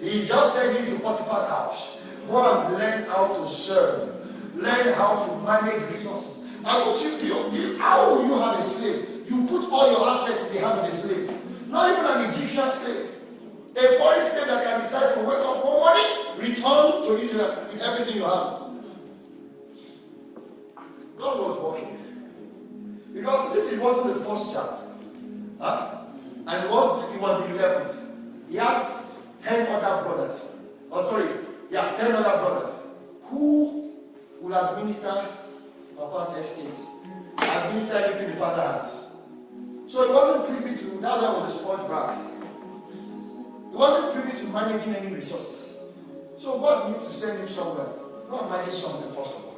He's just sending you to Potiphar's house. Go and learn how to serve. Learn how to manage resources. And what you do, you, how will you have a slave? You put all your assets in the hand of a slave. Not even an Egyptian slave. A foreign slave that can decide to wake up one morning, return to Israel with everything you have. God was working. Because since it wasn't the first child, huh? and was it was the eleventh, he has ten other brothers. Oh sorry, yeah, ten other brothers who will administer Papa's estates, administer everything the father has. So he wasn't privy to now why was a sponge brat. He wasn't privy to managing any resources. So God needs to send him somewhere. And manage something first of all.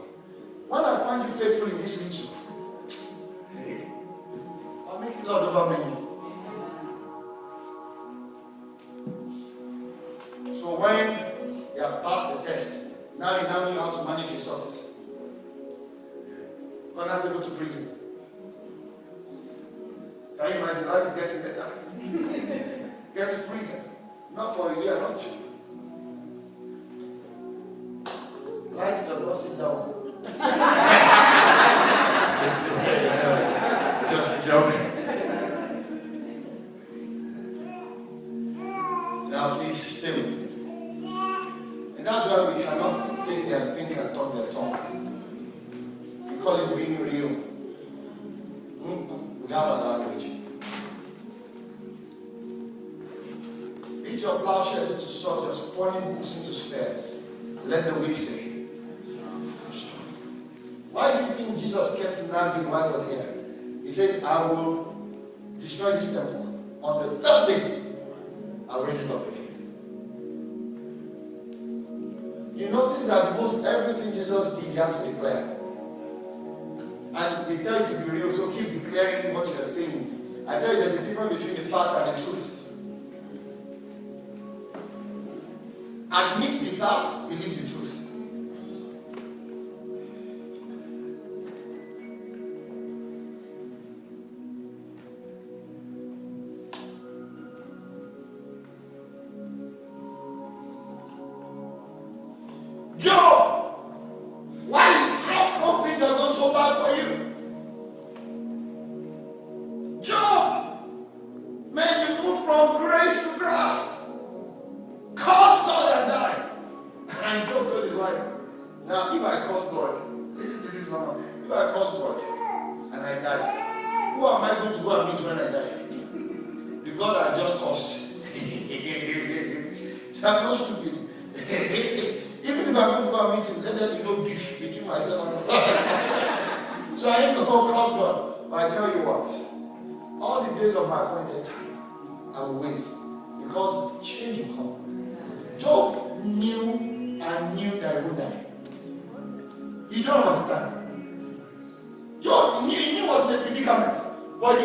When I find you faithful in this region, hey, I'll make Lord over many. So when you have passed the test, now you now know how to manage resources. God has to go to prison. Can you imagine? Life is getting better. Get to prison. Not for a year, not two. Light does not sit down. Just joking. Now says, I will destroy this temple. On the third day, I'll raise it up again. You notice that most everything Jesus did, he had to declare. And we tell you to be real, so keep declaring what you're saying. I tell you, there's a difference between the fact and the truth. Admit the fact, believe the truth.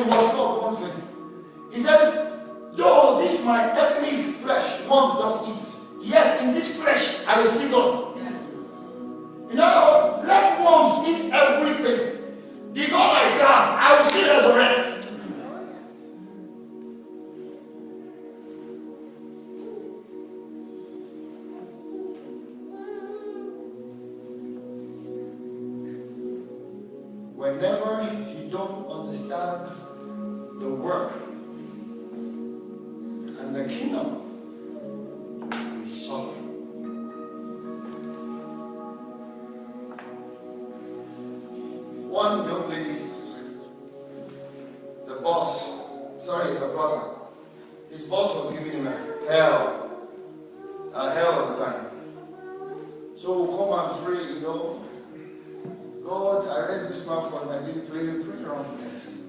Was the boss, sorry, her brother, his boss was giving him a hell, a hell of a time. So we'll come and pray, you know. God, I raise this man for him. I said, pray, pray around the this.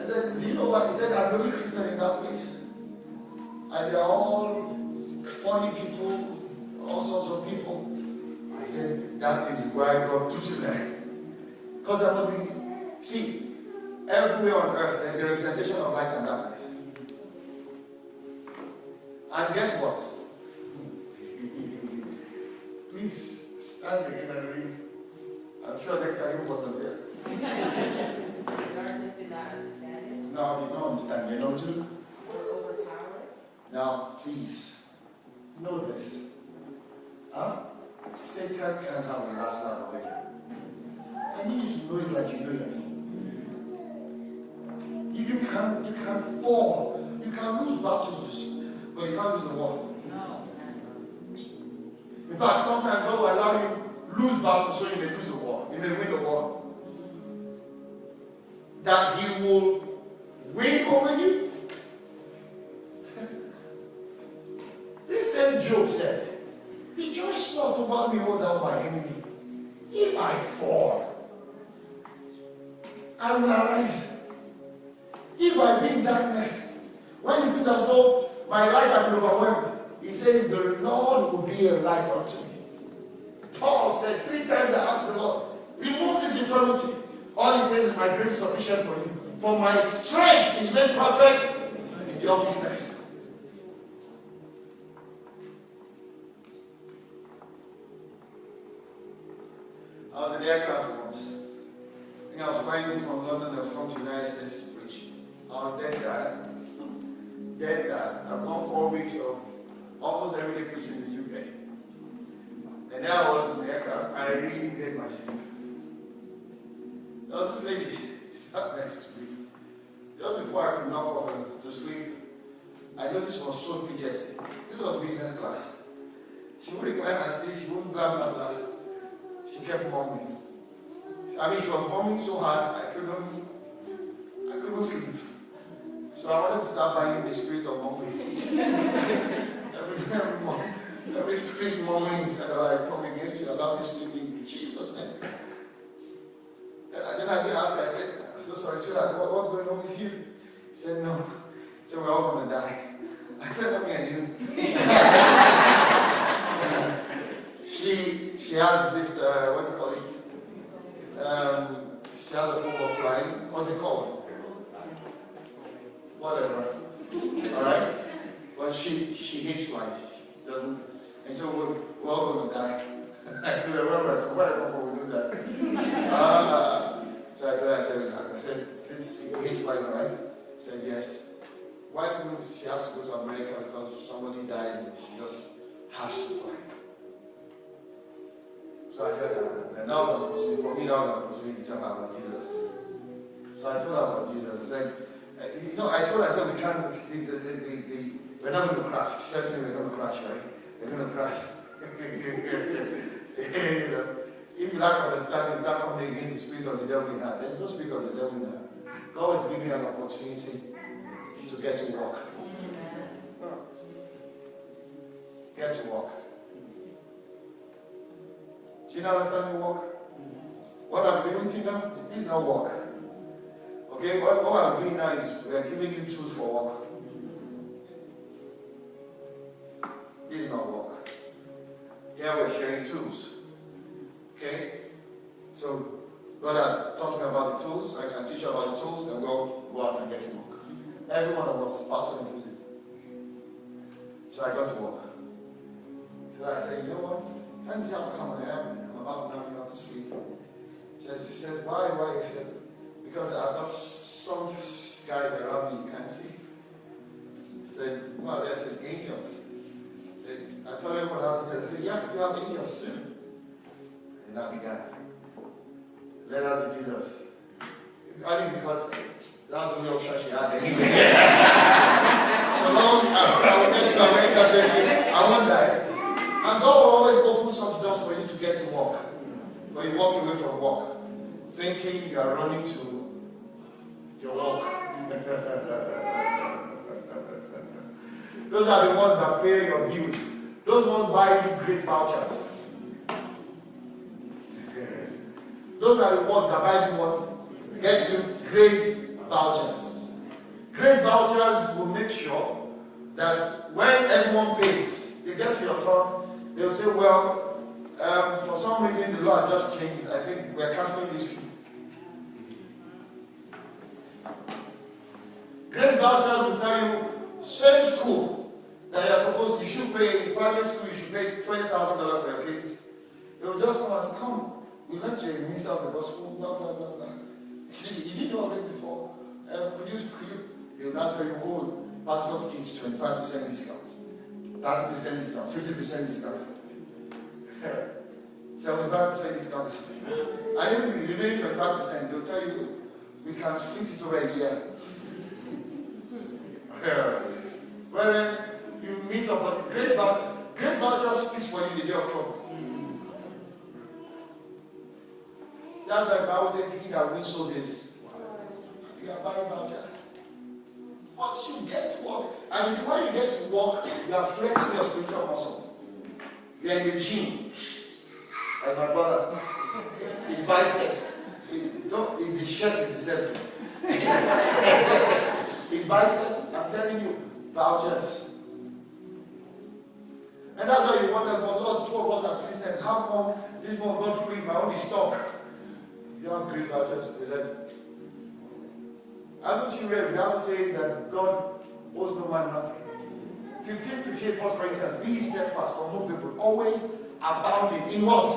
I said, do you know what? He said, I'm the only Christian in that place. And they're all funny people, all sorts of people. I said, that is why God put you there. Because there must be, see, everywhere on earth there's a representation of light and darkness. And guess what? Please stand again and read. I'm sure next time you volunteer. The darkness did not understand No, did not understand. You know too? Now, please, know this. Huh? Satan can have a last laugh over you. You know it like you know name. You, can you can fall. You can lose battles, but you can't lose the war. In fact, sometimes God will allow you lose battles so you may lose the war. You may win the war. That He will win over you. this same Job said, Rejoice not over me, O thou my enemy. If I fall, I will arise. If I be in darkness, when you think as though my light has been overwhelmed, he says, The Lord will be a light unto me. Paul said, Three times I asked the Lord, remove this infirmity. All he says is, My grace is sufficient for you. For my strength is made perfect in your weakness. I was in the aircraft once. I think I was flying from London. I was coming to the United States. I was dead tired. Dead tired. I've gone four weeks of almost every day preaching in the UK. And there I was in the aircraft, I really needed my sleep. There was this lady sat next to me. Just before I could knock off to sleep, I noticed she was so fidgety. This was business class. She wouldn't recline her seat, she wouldn't blah blah blah. She kept mumbling. I mean, she was mumbling so hard, I couldn't, I couldn't sleep. So I wanted to start binding the spirit of mumbling. every, every, spirit oh, I come against you, allow this sleep in Jesus' name. And I- then I did ask I said, I'm so sorry, sweetheart, what, what's going on with you? He said, no. He said, we're all going to die. I said, let me and you. she, she has this, uh, what do you call it? Um, she has a form of flying. What's it called? Whatever. All right? But she, she hates flying. She doesn't. And so we're, we're all going to die. Where where where come? We do that. Ah. so I said, I said, I said, this, you hate all right? Said, yes. Why couldn't she has to go to America because somebody died and she just has to fly? So I said that, and that was an opportunity for me. That was an opportunity to tell her about Jesus. So I told her about Jesus. I said, uh, you know, I told I said, we can't, the, the, the, the, the, we're not going to crash. Certainly we're going to crash, right? We're going to crash. you know, if you lack understanding, not coming against the spirit of the devil in her. There's no spirit of the devil in her. God is giving you an opportunity to get to work. Get to work. Do you know understand the work? What I'm doing with you now is not work. Okay, what, what I'm doing now is we are giving you tools for work. This is not work. Here we're sharing tools. You don't you read? The Bible says that God owes no man nothing. 15, 58, 1 Corinthians, be steadfast, unmovable, always abounding in what?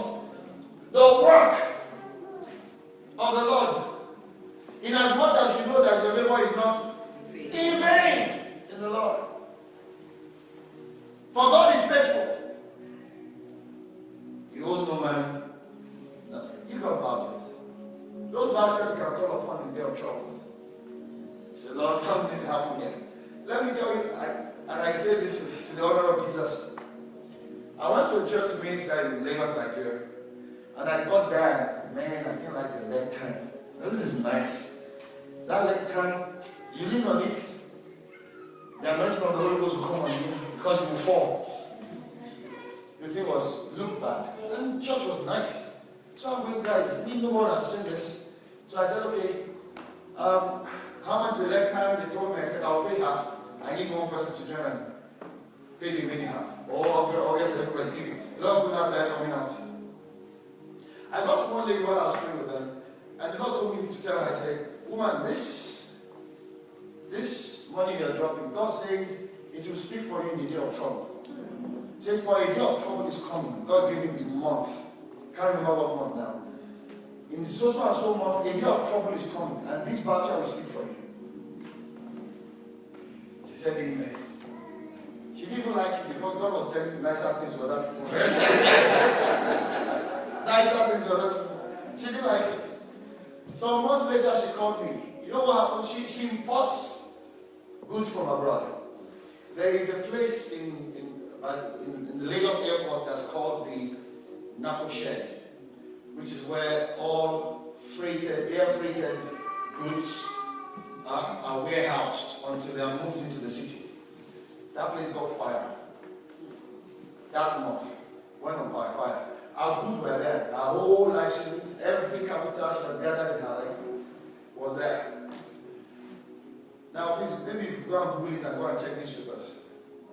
The work of the Lord. In as much as you know that your labor is not in vain in the Lord. For God is faithful. He owes no man nothing. You got vouchers. Those vouchers you can call upon in the day of trouble. Say, Lord, something is happening here. Let me tell you, I, and I say this to the honor of Jesus. I went to a church minister in Lagos, Nigeria. And I got there, man, I didn't like the leg turn. This is nice. That leg turn, you lean on it, the anointing of the Holy Ghost will come on you because you will fall. The thing was, look bad. And church was nice. So I'm going, guys, we no one has seen The so so and so month, a day of trouble is coming, and this voucher will speak for you. She said, Amen. She didn't even like it because God was telling nicer things for that people. nicer things for that people. She didn't like it. Some months later, she called me. You know what happened? She, she imports goods from abroad. There is a place in, in, in, in the Lagos airport airport that's called the NAHCO Shed, which is where all freighted, air freighted goods are, are warehoused until they are moved into the city. That place got fire. That month went on by fire. Our goods were there. Our whole life savings, every capital she has gathered in her life was there. Now, please, maybe you go and Google it and go and check this with us.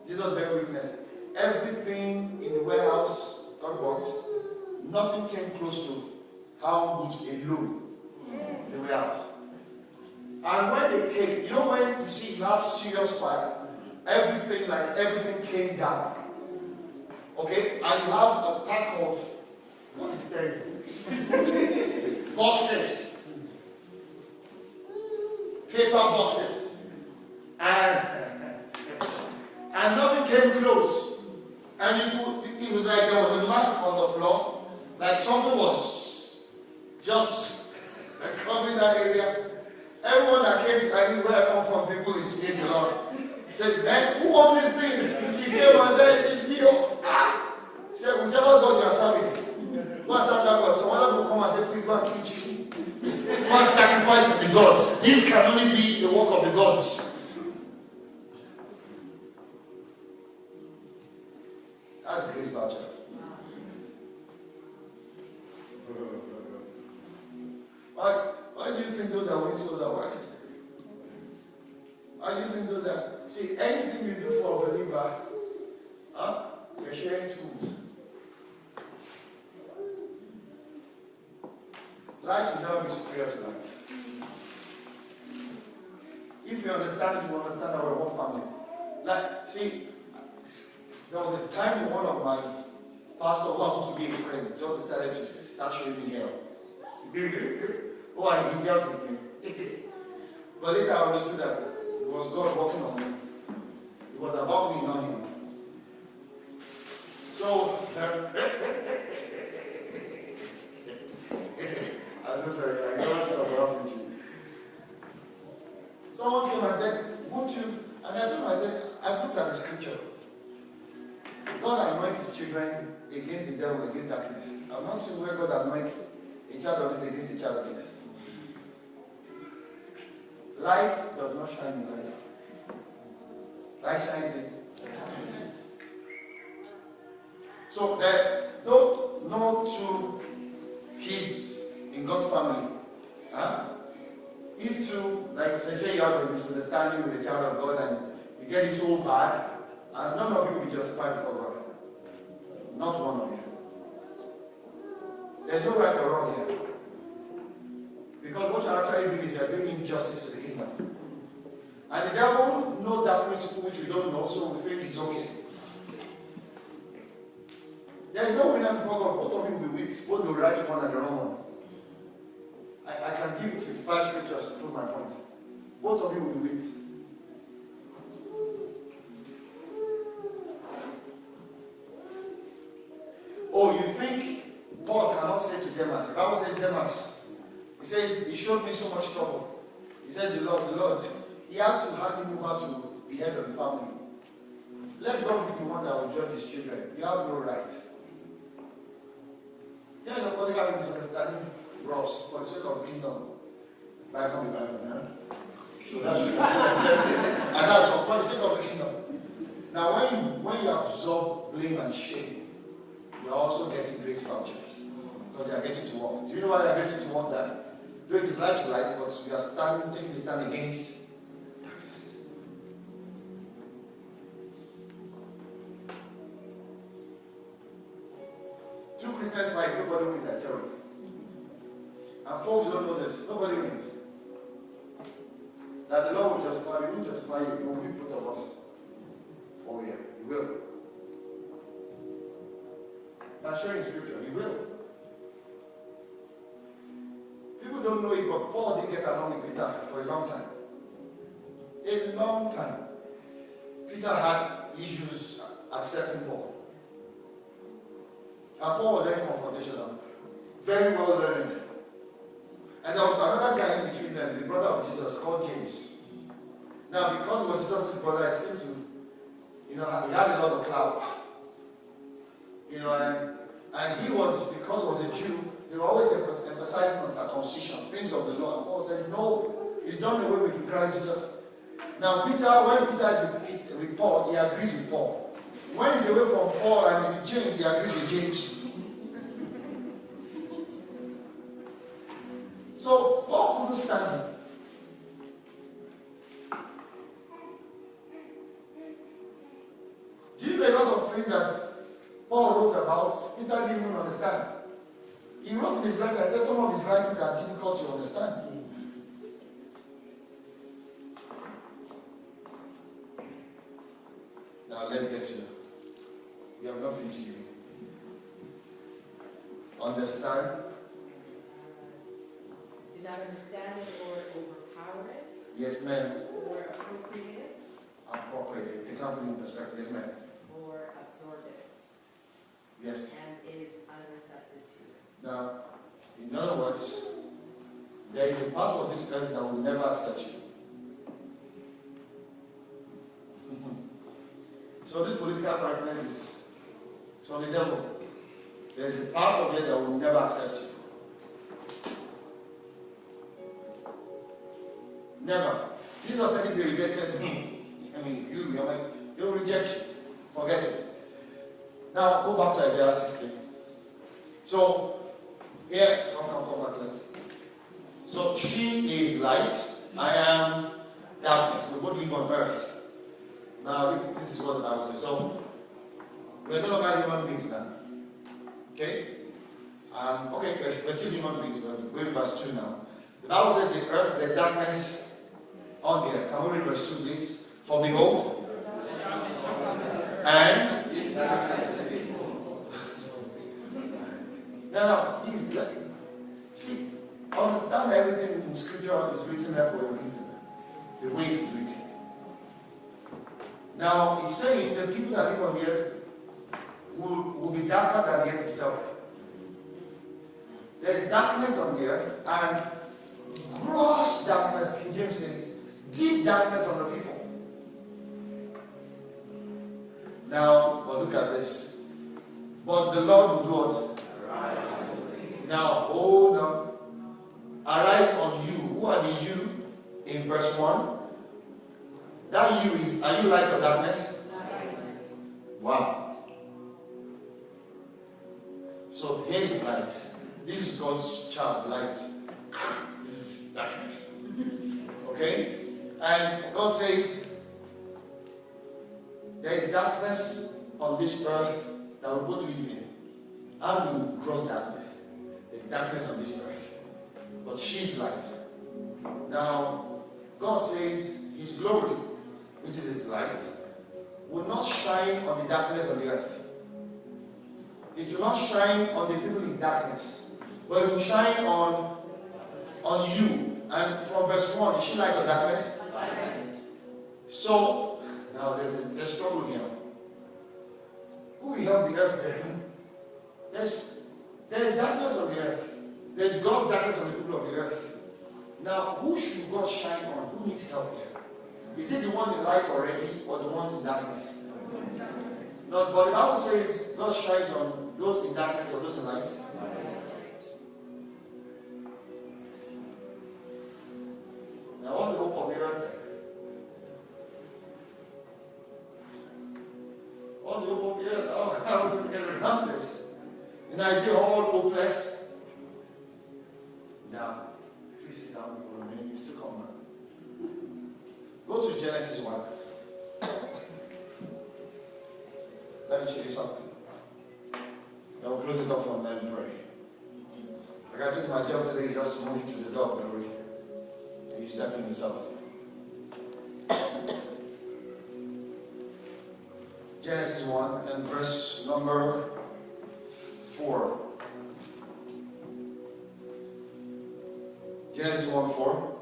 Jesus bear witness. Everything in the warehouse got bought. Nothing came close to how much alone in the warehouse. And when they came, you know when you see you have serious fire, everything like everything came down. Okay? And you have a pack of what is terrible? boxes. Paper boxes. And and nothing came close. And it, it was like there was a mark on the floor, like something was just covering that area. Everyone that came to anywhere I come from, people is scared a lot. Said, man, who owns these things? He came and said, it's me. Oh, ah! Said, whichever God you are serving, go and serve that God. Some other people come and say, please go and kill chicken. Go and sacrifice to the gods. This can only be the work of the gods. That's grace voucher. Why, why do you think those that win souls are working? Why do you think those that see anything you do for a believer, huh? You're sharing tools. Light will never be superior to light. If you understand you understand that we're one family. Like, see, there was a time one of my pastor who happens to be a friend just decided to start showing me hell. oh, and he dealt with me. but later I understood that it was God working on me. It was about me, not him. So, I'm so sorry, I never stop laughing. Someone came and said, Won't you? And I told him, I said, I've looked at the scripture. God anoints his children against the devil, against darkness. I've not seen where God anoints a child of his against a child of his. Light does not shine in light. Light shines in. So there no no two kids in God's family. Huh? If two, like say you have a misunderstanding with a child of God and you get it so bad, and none of you will be justified before God. Not one. There's no right or wrong here. Because what you're actually doing is you're doing injustice to the kingdom. And the devil knows that principle which we don't know, so we think it's okay. There's no winner before God. Both of you will be weak, both the right one and the wrong one. I, I can give you 55 scriptures to prove my point. Both of you will be weak. He says, He showed me so much trouble. He said, The Lord, the Lord, he had to hand me over to the head of the family. Let God be the one that will judge his children. You have no right. Yeah, you're calling having misunderstanding Ross for the sake of the kingdom. Back on the Bible, huh? So that's and that's for the sake of the kingdom. Now when you when you absorb blame and shame, you're also getting grace vouchers. Because you are getting to work. Do you know why you are getting to work that? Is light to light, but you are standing, taking the stand against darkness. Two Christians fight, nobody wins, I tell you. And folks don't know this. Nobody wins. That the Lord will justify you, will justify you, he will be both of us. Oh yeah, he will. I'm sharing scripture. He will. People don't know it, but Paul didn't get along with Peter for a long time. A long time. Peter had issues accepting Paul. And Paul was very confrontational, very well learned. And there was another guy in between them, the brother of Jesus, called James. Now, because was Jesus' brother, it seems to, you know, he had a lot of clout. You know, and, and he was, because he was a Jew, he was always emphasizing on circumcision, things of the law. And Paul said, no, he's done away with Christ Jesus. Now, Peter, when Peter with Paul, he agrees with Paul. When he's away from Paul and with James, he agrees with James. So Paul couldn't stand him. Do you know a lot of things that Paul wrote about? Peter didn't even understand. He wrote in his letter, I said some of his writings are difficult to understand. Now let's get to We have not finished here. Understand? Did not understand it or overpower it Yes, ma'am. or appropriate it Appropriate. Take out the perspective. Yes, ma'am. or absorb it Yes. and is unreceptive it. Now, in other words, there is a part of this earth that will never accept you. so this political correctness is it's from the devil. There is a part of it that will never accept you. Never. Jesus said if they rejected me, I mean you, you're like, they'll reject you. Forget it. Now go back to Isaiah 16. So here, come, come, come back. So she is light, I am darkness. We both live on earth. Now this, this is what the Bible says. So we're no longer human beings now. Okay? Um, okay, we're, we're still human beings. We're going verse 2 now. The Bible says the earth, there's darkness on the earth. Can we read verse 2, please? For behold, and no, no, please, let. See, understand everything in scripture is written there for a reason. The way it is written. Now, he's saying the people that live on the earth will, will be darker than the earth itself. There's darkness on the earth and gross darkness, King James says, deep darkness on the people. Now, but look at this. But the Lord will do what? Now, oh, hold on. Arise on you. Who are the you in verse 1? That you is, are you light or darkness? Wow. So here is light. This is God's child, light. This is darkness. Okay? And God says, there is darkness on this earth that we both live in. And we will cross darkness. Darkness on this earth. But she's light. Now, God says his glory, which is his light, will not shine on the darkness of the earth. It will not shine on the people in darkness, but it will shine on, on you. And from verse 1, is she light or darkness? So, now there's a there's struggle here. Who will help the earth then? There's, there's darkness on the earth. There's God's darkness on the people of the earth. Now, who should God shine on? Who needs help here? Is it the one in light already or the ones in darkness? No, but the Bible says God shines on those in darkness or those in light. Now, what's the hope of the earth? What's the hope of the earth? Oh, how are we going to get around this? And I say all hopeless. Now, please sit down for a minute. You still come back. Go to Genesis 1. Let me show you something. Then we'll close it up and pray. I got to do my job today just to move you to the door, don't. And you step in yourself. Genesis 1 and verse number 4. Genesis 1 4.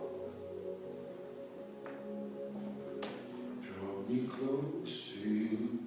Draw me close to you.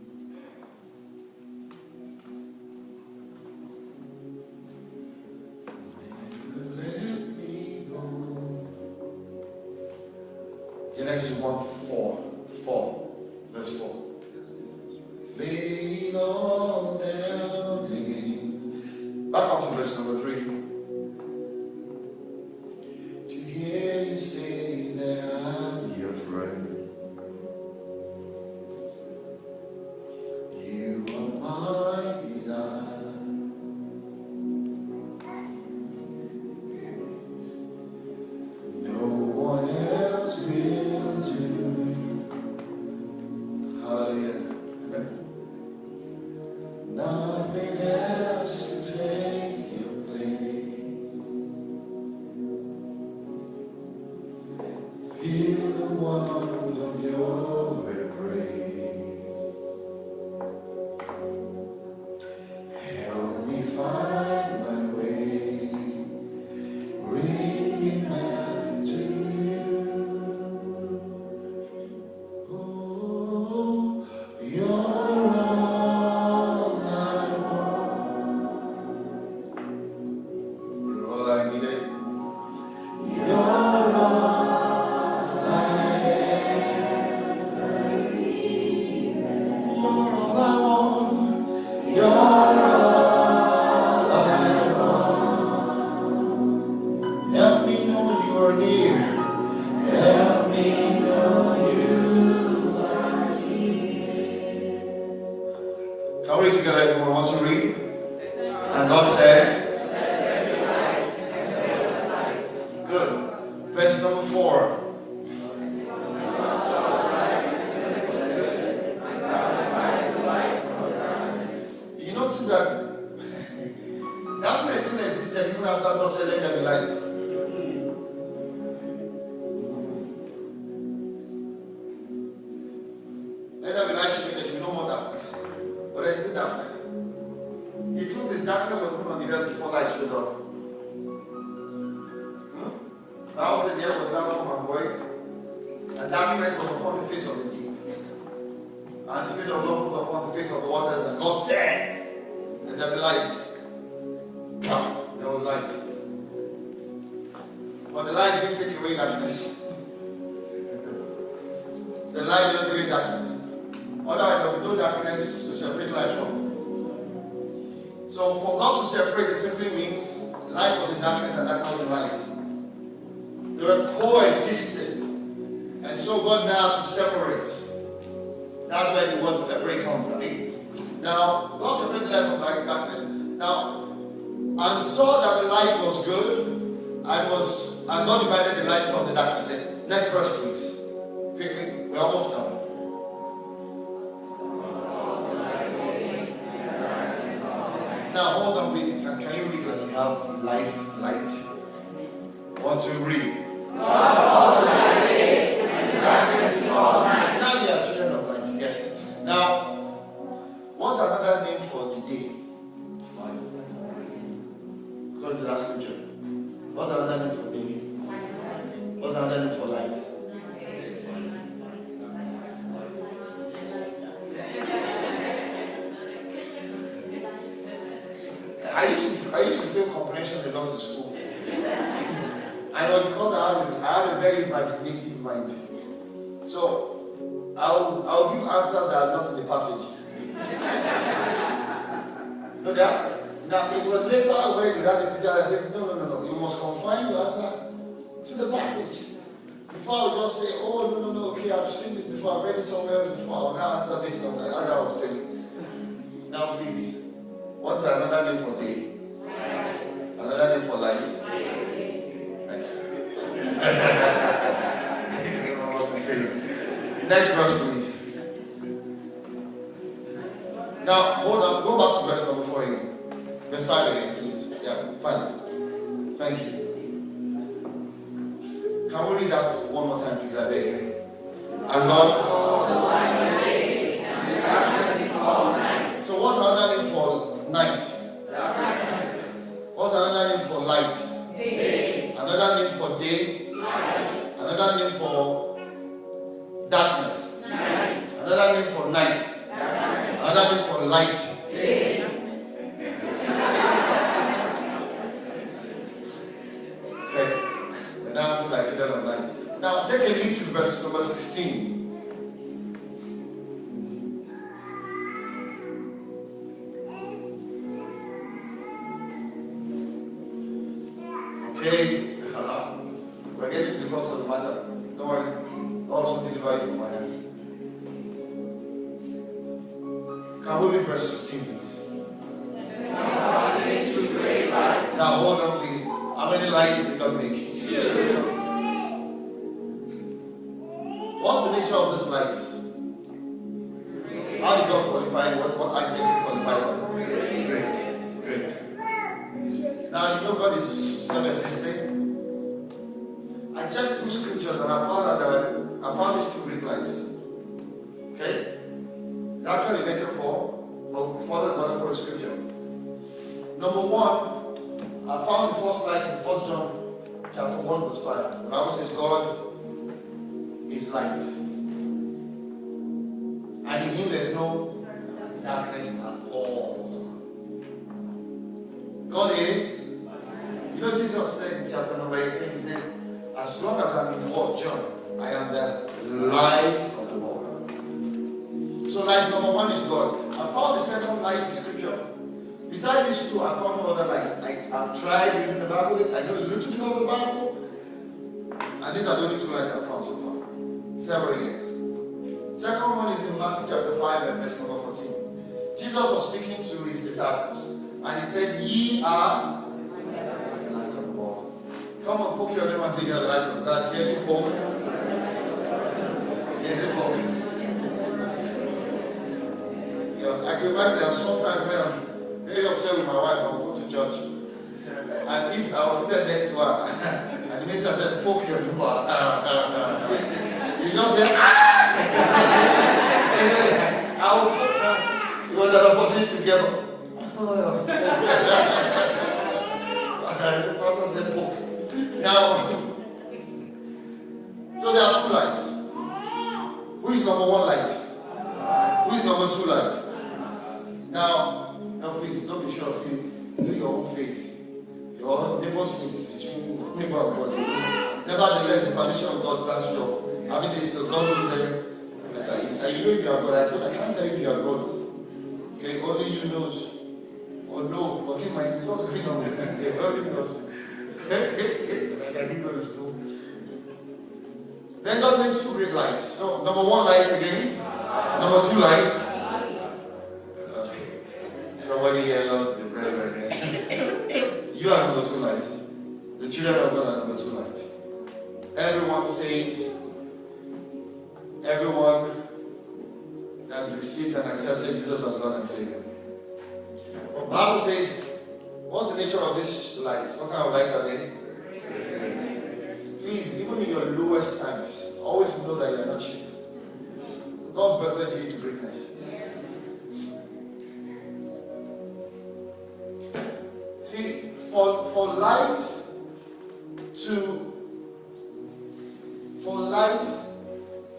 Day. Another name for day. Night. Another name for darkness. Night. Another name for night. night. Another name for light. Day. okay. And now, so like children of light. Now, take a leap to verse number 16. Disciples, and he said, Ye are the light of the world. Come on, poke your name and say, You are the light of the world. Poke. Gentle poke. Know, I can imagine that sometimes when I'm very upset with my wife, I'll go to church. And if I was sitting next to her, and the minister said, Poke your neighbor. you just say, Ah! I will poke. It was an opportunity to get up. The pastor said, Poke. Now, so there are two lights. Who is number one light? Who is number two light? Now, now please don't be sure of you. Do your own faith. Your neighbor's faith between neighbor and God. Nevertheless, the foundation of God stands strong. I mean, this God knows them. I, I know you are God. I, I can't tell you if you are God. Okay, only you knows. Oh no, forgive my on with me. Only knows. like I did to school. Then God made two great lights. So number one light again. Number two light. Okay. Somebody here loves the brethren again. you are number two light. The children of God are number two light. Everyone saved. Everyone that received and accepted Jesus as Lord and Savior. But Bible says, what's the nature of this light? What kind of light are they? Please, even in your lowest times, always know that you are not cheap. God birthed you into greatness. See, for, for light to for light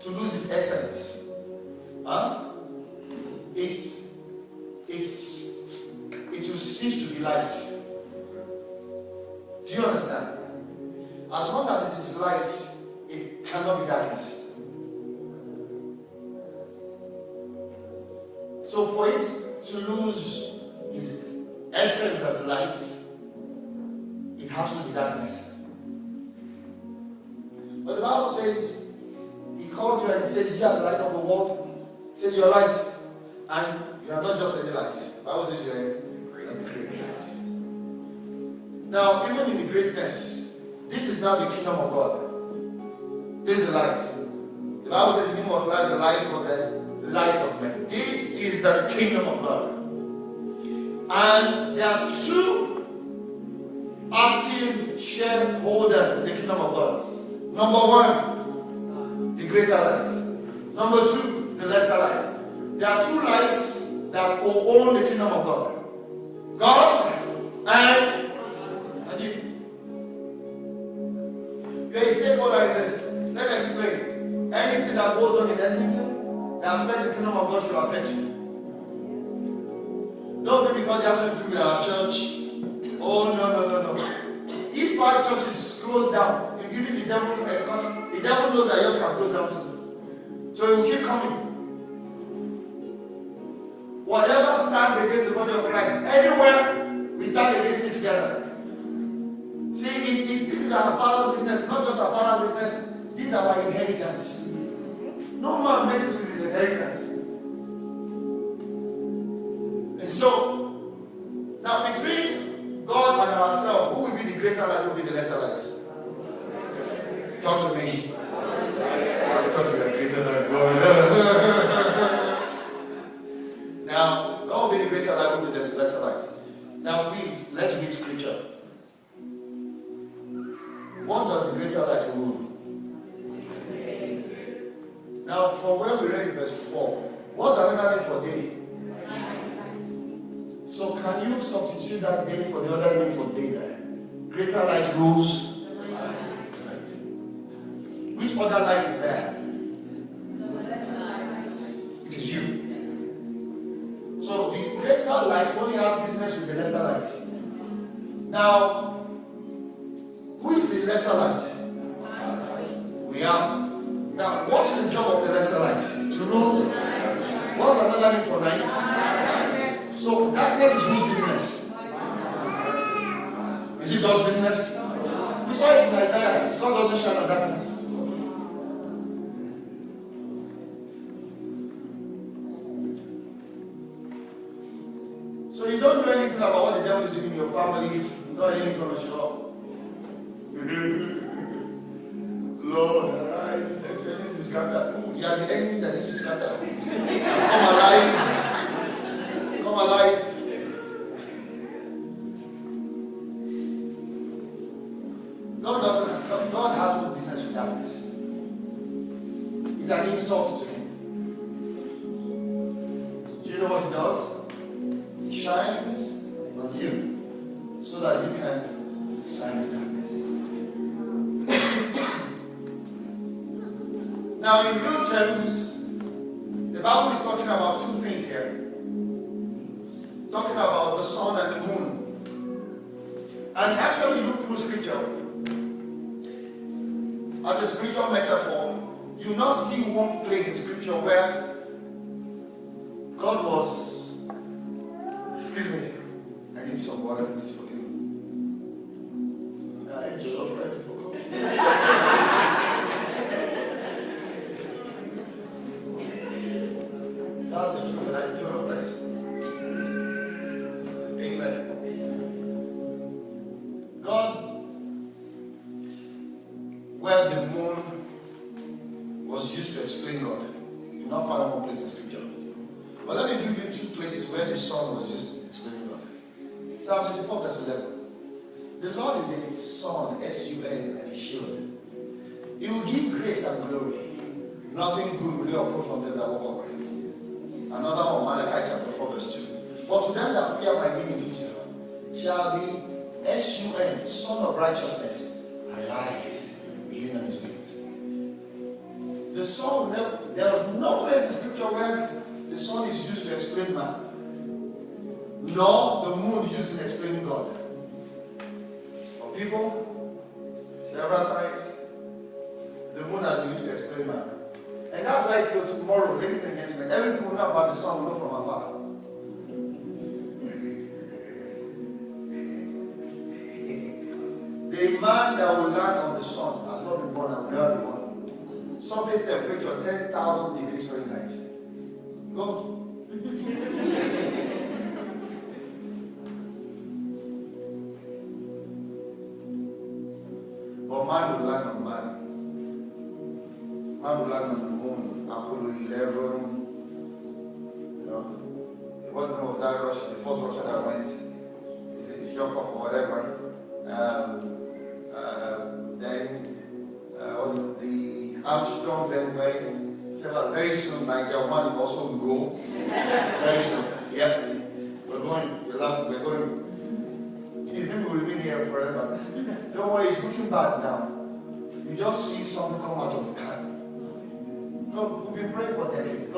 to lose its essence, huh? It's it's cease to be light. Do you understand? As long as it is light, it cannot be darkness. So for it to lose its essence as light, it has to be darkness. But the Bible says, He called you and He says, You are the light of the world. He says, You are light. And you are not just any light. The Bible says, You are. Now, even in the greatness, this is now the kingdom of God. This is the light. The Bible says, The was light, the light was the light of men. This is the kingdom of God. And there are two active shareholders in the kingdom of God. Number one, the greater light. Number two, the lesser light. There are two lights that co-own the kingdom of God. God and You're a stakeholder in this. Let me explain. Anything that goes on in Edmonton that affects the kingdom of God should affect you. Don't think because you have to do with our church. Oh no no no no. If our church is closed down, you're giving the devil eh, a con- the devil knows that yours can close down too. So he will keep coming. Whatever stands against the body of Christ, anywhere we stand against it together. See, it, it, this is our father's business, not just our father's business. These are our inheritance. No man messes with his inheritance. And so, now between God and ourselves, who will be the greater light, who will be the lesser light? Talk to me. I to you greater than God. now, God will be the greater light, who will be the lesser light. Now, please, let's read scripture. What does the greater light rule? Now, from where we read in verse 4, what's another name for day? So, can you substitute that name for the other name for day there? Greater light rules light. Which other light is there? It is you. So, the greater light only has business with the lesser light. Now, who is the lesser light? We are. Now, what's the job of the lesser light? To rule. What's another name for night? So, darkness is whose business? Is it God's business? We saw it in Isaiah. God doesn't shine on darkness. So you don't know anything about what the devil is doing in your family. God ain't gonna show up. Lord, arise. Let your enemies scatter. You are the enemy that needs to scatter. Come alive. Come alive. God doesn't. God has no business with darkness. It's an insult to terms, the Bible is talking about two things here. Talking about the sun and the moon. And actually, look through scripture as a spiritual metaphor. You not see one place in scripture where God was. Excuse me. I need some water, please forgive me.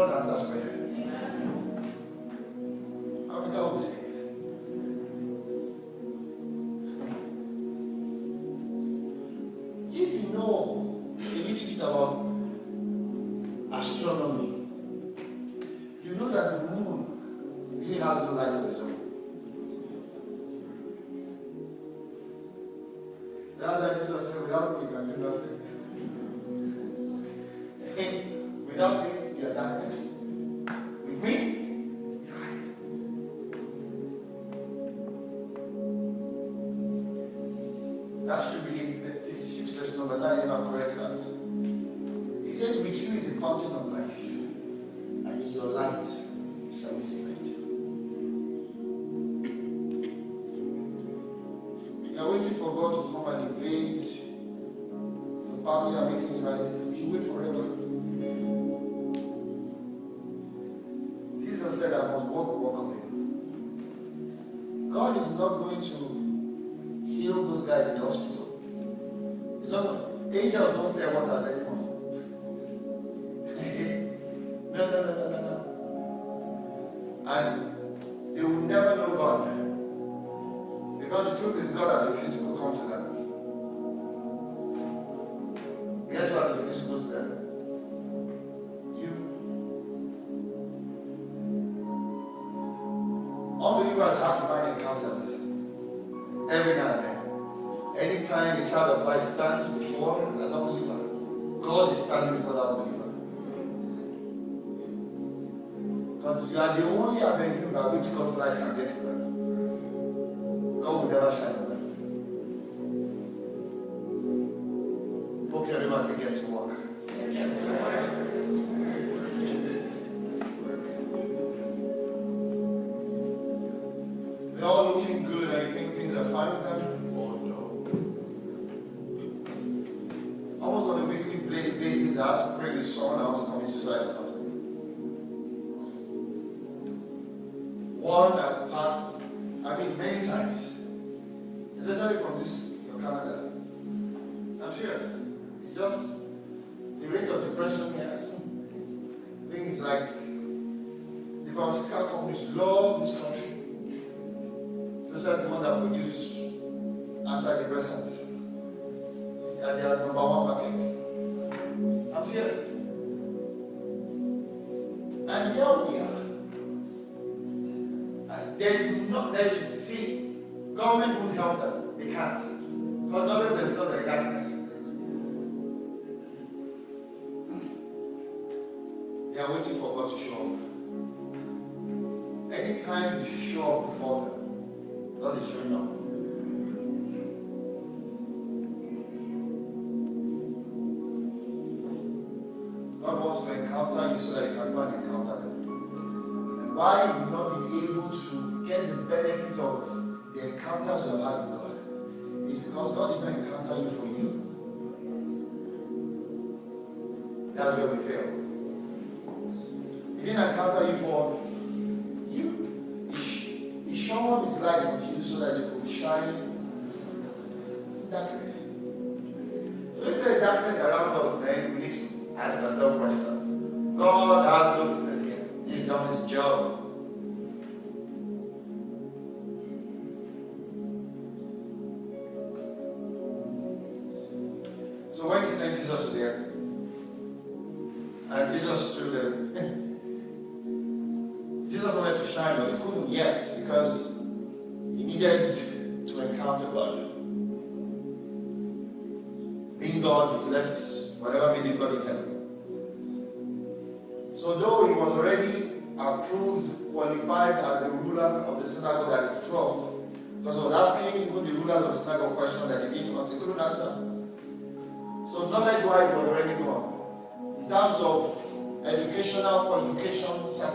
God answers prayers. Unbelievers have divine encounters every now and then. Anytime a child of light stands before an believer, God is standing before that believer. Because you are the only avenue by which God's light can get to them. God will never shine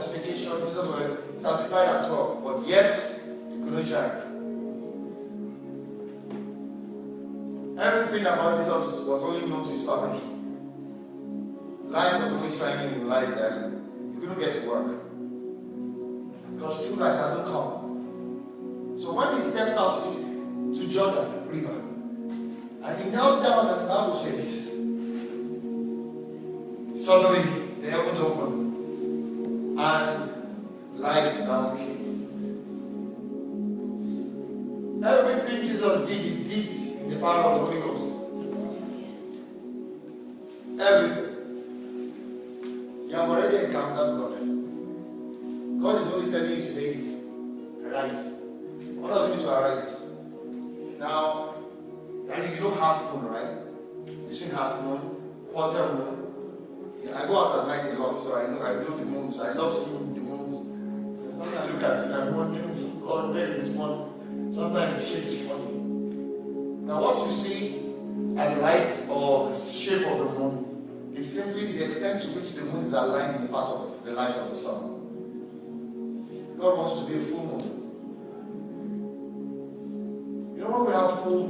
certification, Jesus was certified at 12, but yet he couldn't shine. Everything about Jesus was only known to his family. Light was only shining in light that he couldn't get to work. Because true light hadn't come. So when he stepped out to, to Jordan River, and he knelt down, and the Bible says, suddenly the heavens opened and light donkey. Everything Jesus did, he did in the power of the Holy Ghost. Everything. You have already encountered God. God is only telling you today, arise. What does it mean to arise? Now, I mean, you don't have moon, right? You see half moon, quarter moon, yeah, I go out at night a lot, so I know I know the moons. I love seeing the moons. I look at it, I'm wondering, God, where is this one? Sometimes the shape is funny. Now, what you see as the light or the shape of the moon is simply the extent to which the moon is aligned in the path of the light of the sun. God wants to be a full moon. You know when we have full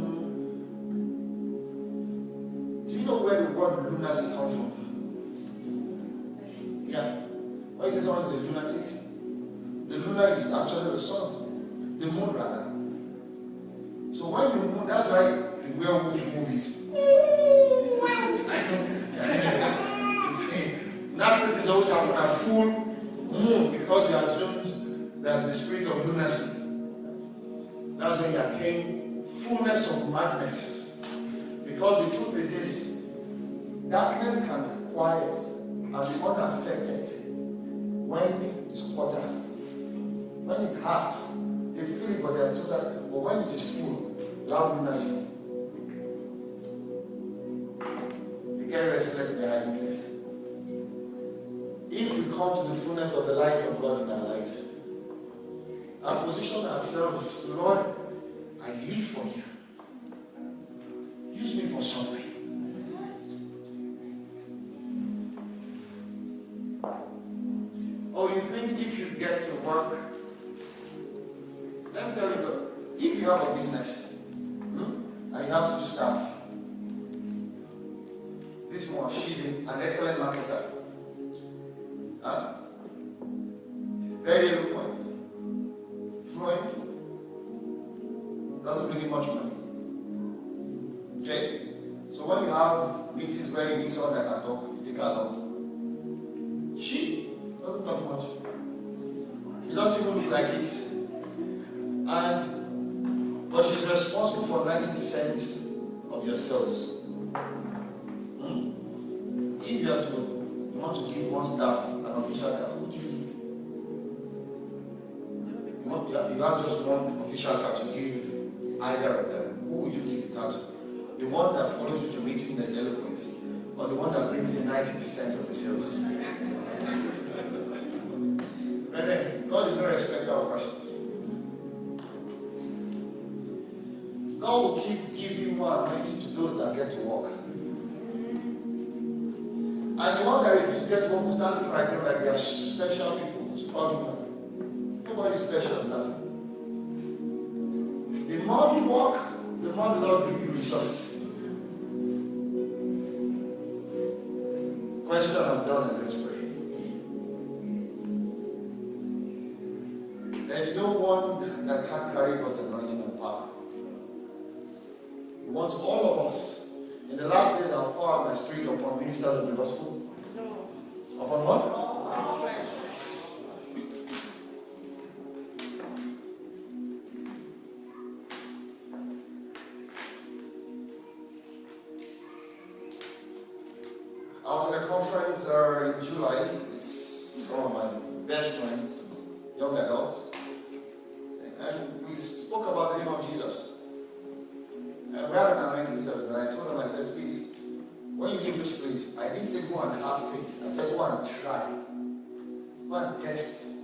Go and test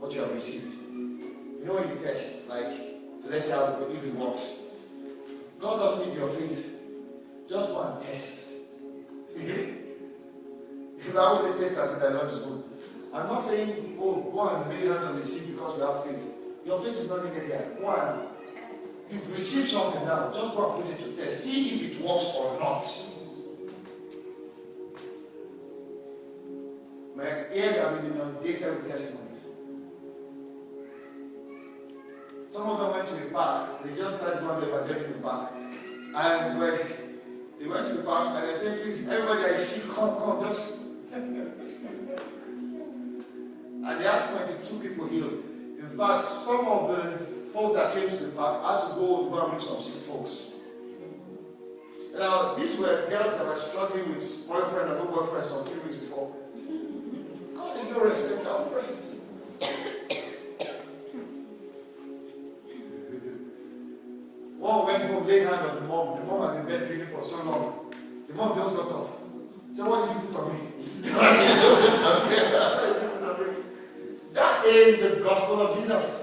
what you have received. You know when you test, like, let's see how if it works. God doesn't need your faith. Just go and test. If I always say test and see that Lord is good. I'm not saying, oh, go and lay hands on the seed because you have faith. Your faith is not needed there. Go and you've received something now. Just go and put it to test. See if it works or not. My ears have been inundated with testimonies. Some of them went to the park. They just said started going to evangelism in the park. And when they went to the park and they said, please, everybody I see, come, come, just. and they had 22 people healed. In fact, some of the folks that came to the park had to go to go and some sick folks. Now, these were girls that were struggling with boyfriend or no boyfriend some few weeks no respect of persons. One went home, laid hand on the mom. The mom had been bed reading for so long. The mom just got up. Said, What did you put on me? that is the gospel of Jesus.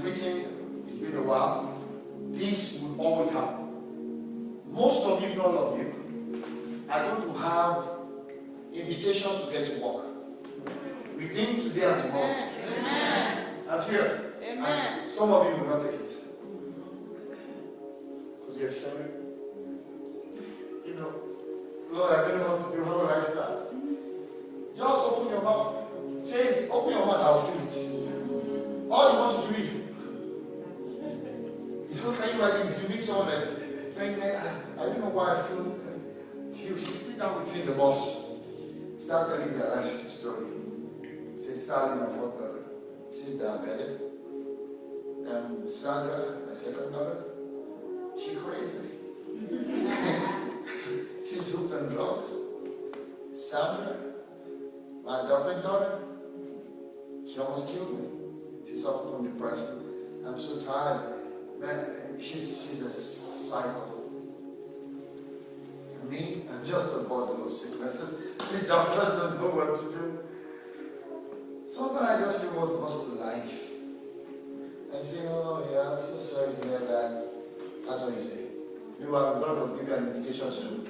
preaching, it's been a while, this will always happen. Most of you, if not all of you, are going to have invitations to get to work within today and tomorrow. Amen. I'm serious. Amen. And some of you will not take it because you're sharing. You know, Lord, I don't know what to do. How will I start? Just open your mouth. Says, open your mouth. I'll feel it. All you want to do is you know, can you imagine if you meet someone that's saying, man, I, I don't know why I feel. Uh, you sit down with me, the boss. Start telling their life story. Say, Sally, my fourth daughter. She's diabetic. Um, Sandra, my second daughter. She crazy. She's hooked on drugs. Sandra, my adopted daughter, she almost killed me. She suffered from depression. I'm so tired she's, she's a psycho. Me, I'm just a bundle of sicknesses. The doctors don't know what to do. Sometimes I just feel what's lost to life. I say, oh yeah, so sorry to hear that. That's what you say. Meanwhile, God will give you an invitation to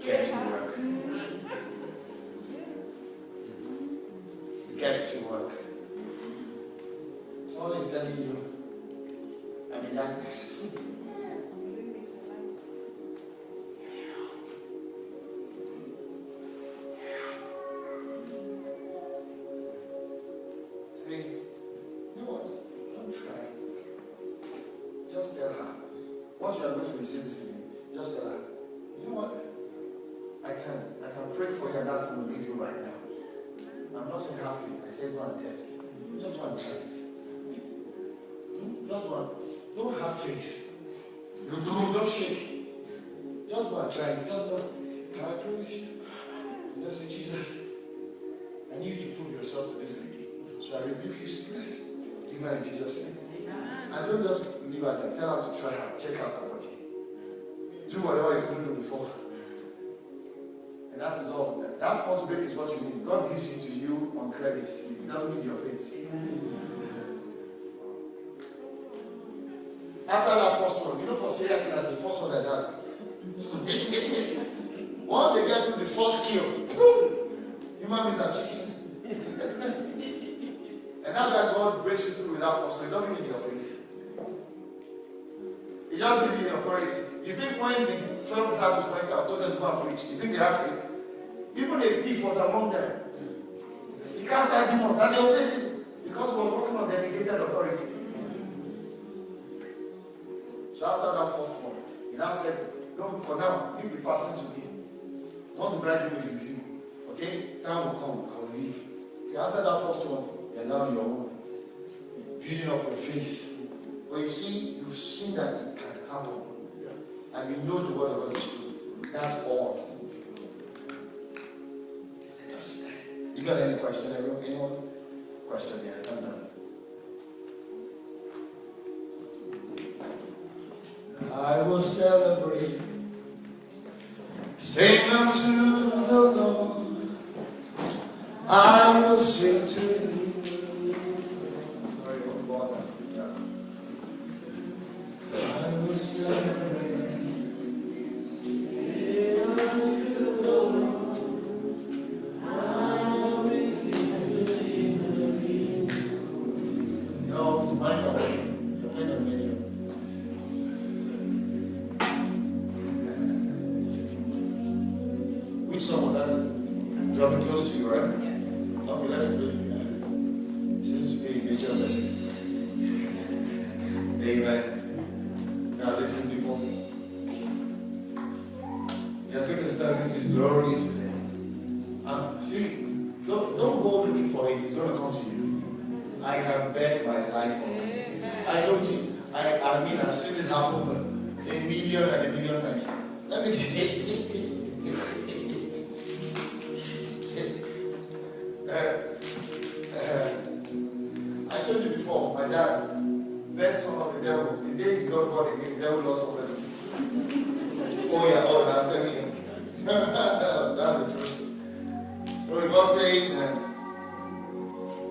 get to work. Get to work. Someone is telling you, la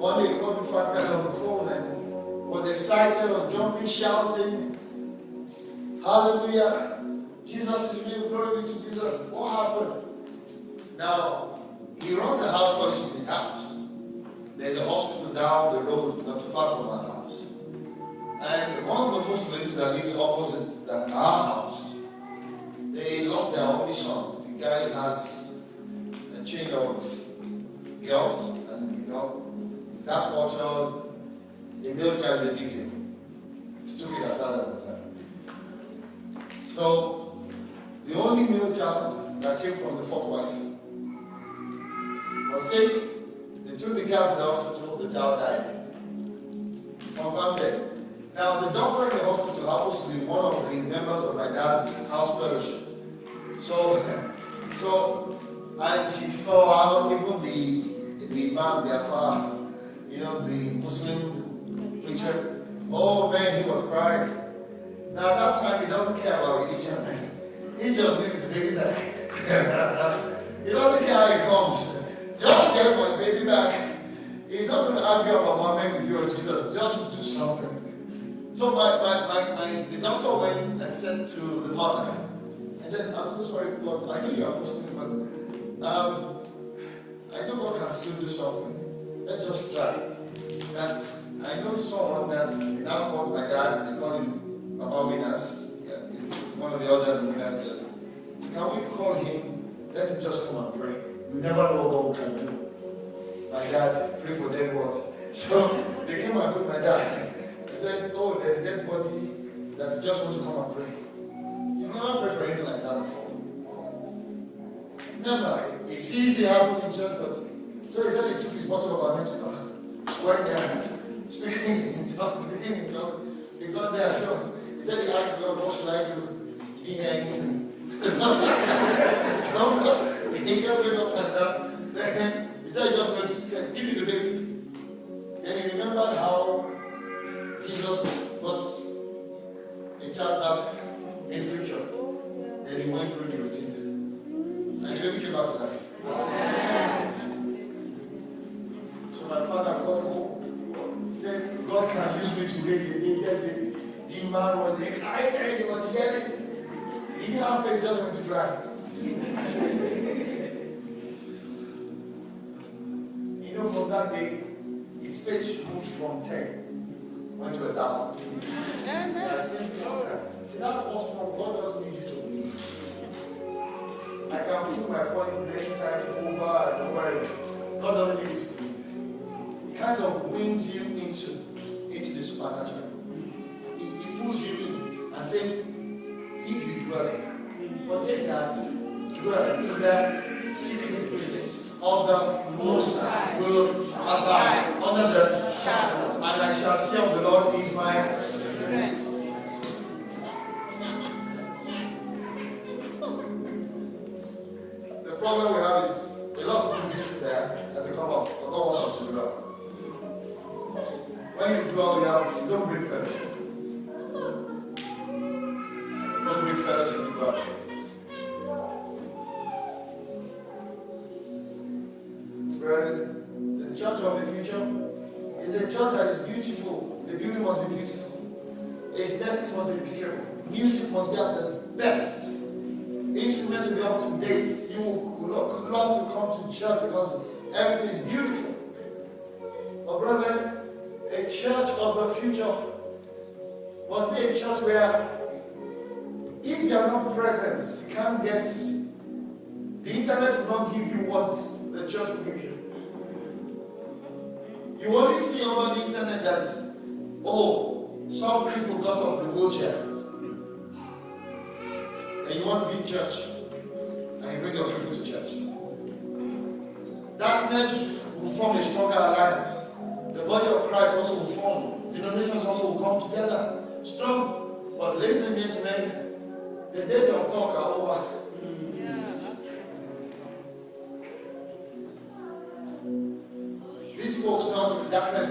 one day called me guy on the phone and was excited, was jumping, shouting, Hallelujah. Jesus is real, glory be to Jesus. What happened? Now, he runs a house in his house. There's a hospital down the road, not too far from our house. And one of the Muslims that lives opposite that our house, they lost their only son. The guy has a chain of girls, and you know, that culture, a male child is a big deal. Stupid as father at the time. So, the only male child that came from the fourth wife was sick. They took the child to the hospital, the child died. Confirmed dead. Now, the doctor in the hospital happens to be one of the members of my dad's house fellowship. So, so, and she saw how even the, the imam, the afar, you know, the Muslim preacher, oh man, he was crying. Now, at that time, he doesn't care about religion, man. He just needs his baby back. he doesn't care how he comes. Just get my baby back. He's not going to argue about Muhammad with you or Jesus. Just do something. So my, my, my, my, the doctor went and said to the mother, I said, I'm so sorry, Lord, I know you are Muslim, but um, I know God can still do something. Let's just try. That I know someone that's in called my dad, they call him Baba Winners. Yeah, it's one of the elders in Winners Church. Can we call him? Let him just come and pray. You never know what God can do. My dad, pray for dead what? So they came and told my dad. He said, Oh, there's a dead body that just wants to come and pray. He's never prayed for anything like that before. Never. He sees it happen in church, but so he said he took his bottle of Ametika, went there, speaking in tongues, speaking in tongues. He got there, so he said he asked the Lord, what should I do? He didn't hear anything. so he kept going up and down. Then he said just went to give me the baby. Then he remembered how Jesus got a child back in scripture. Then he went through the routine. And the baby came back to life. So my father got home. Said, God can use me to raise a baby, dead baby. The man was excited, he was yelling. He didn't have faith, just went to try. You know, from that day, his faith moved from 10, went to a thousand. That's same first time. See, that first one, God doesn't need you to believe. I can prove my point many times over and over. God doesn't need you to. Kind of wins you into, into the supernatural. He, he pulls you in and says, if you dwell here, forget that dwell in the secret place of the Most High will abide under the shadow, and I shall say of the Lord is my The problem we have is a lot of people visit there and they come out, but God wants us to dwell. When you do all the other don't bring fellowship. Don't bring fellowship to God. Brethren, the church of the future is a church that is beautiful. The building must be beautiful. Aesthetics must be beautiful. Music must be at the best. Instruments will be up to date. You will love to come to church because everything is beautiful. But brother a church of the future must be a church where if you are not present, you can't get the internet will not give you what the church will give you. You only see over the internet that, oh, some people got off the wheelchair. And you want to be in church. And you bring your people to church. Darkness will form a stronger alliance. The body of Christ also will form. Denominations also will come together. Strong. But ladies and gentlemen, the days of talk are over. These folks know to darkness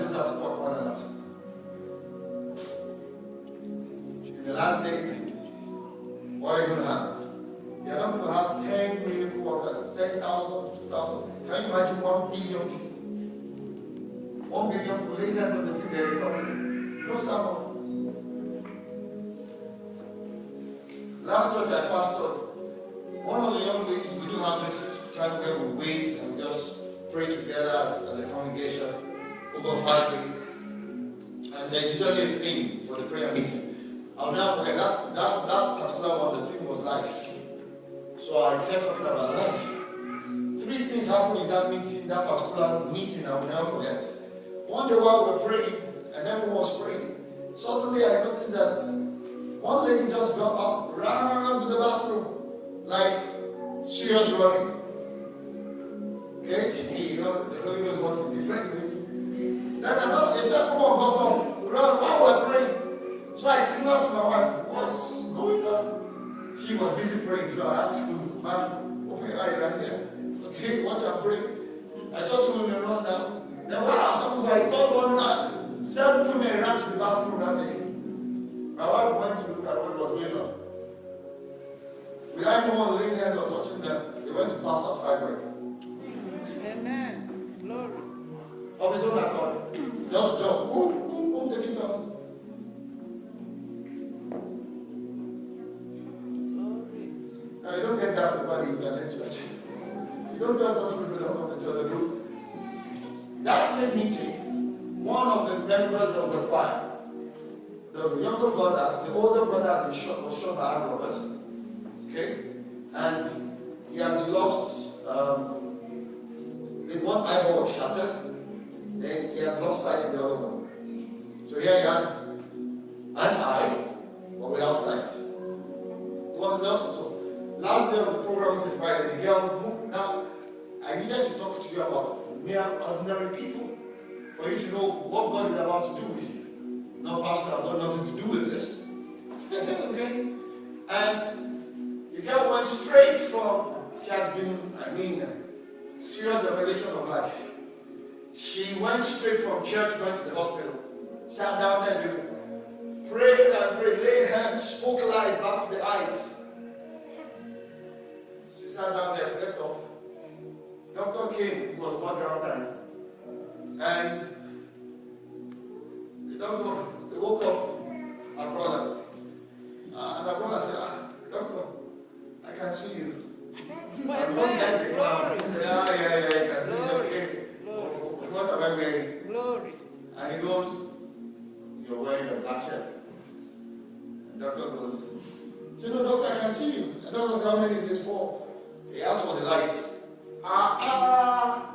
the they. No sermon. Last church I pastored, one of the young ladies, we do have this time where we wait and we just pray together as, as a congregation over five weeks. And there's usually a theme for the prayer meeting. I'll never forget that, that, that particular one, the theme was life. So I kept talking about life. Three things happened in that meeting, that particular meeting, I will never forget. One day while we were praying, and everyone was praying, suddenly I noticed that one lady just got up, ran to the bathroom, like serious running. Okay? You know, the Holy Ghost wants it different ways. Then another, a second one got up, ran while we were praying. So I signaled to my wife, what's going on? She was busy praying, so I asked her, ma'am, open your eyes right here. Okay, watch her pray. I saw two women run down. Then while I was coming, so I thought one ran. Seven women ran to the bathroom that day. My wife went to look at what was going on. Without anyone laying hands or touching them, they went to pass out fibroid. Amen. Glory. Of his own accord. Just jump. Boom, boom, boom, take it. Glory. Now you don't get that over the internet church. You don't tell some people don't come to church. That same meeting, one of the members of the choir, the younger brother, the older brother was shot, was shot by armed robbers. Okay? And he had lost um, the one eyeball was shattered, then he had lost sight in the other one. So here he had an eye, but without sight. He was in hospital. Last day of the program, which is Friday, the girl moved. Now, I needed to talk to you about mere ordinary people for you to know what God is about to do with you. No, Pastor, I've got nothing to do with this. okay? And the girl went straight from, she had been, I mean, uh, serious revelation of life. She went straight from church, went to the hospital, sat down there, prayed and prayed, laid hands, spoke life back to the eyes. She sat down there, slept off. Doctor came, it was background time. And the doctor, they woke up our brother. Uh, and our brother said, ah, Doctor, I can see you. My boss guys clown. He said, ah, yeah, yeah, I can see you. Okay. What am I wearing? Glory. And he goes, You're wearing a black shirt. And doctor goes, say, No, doctor, I can see you. And doctor says, How many is this for? He asks for the lights. Ah.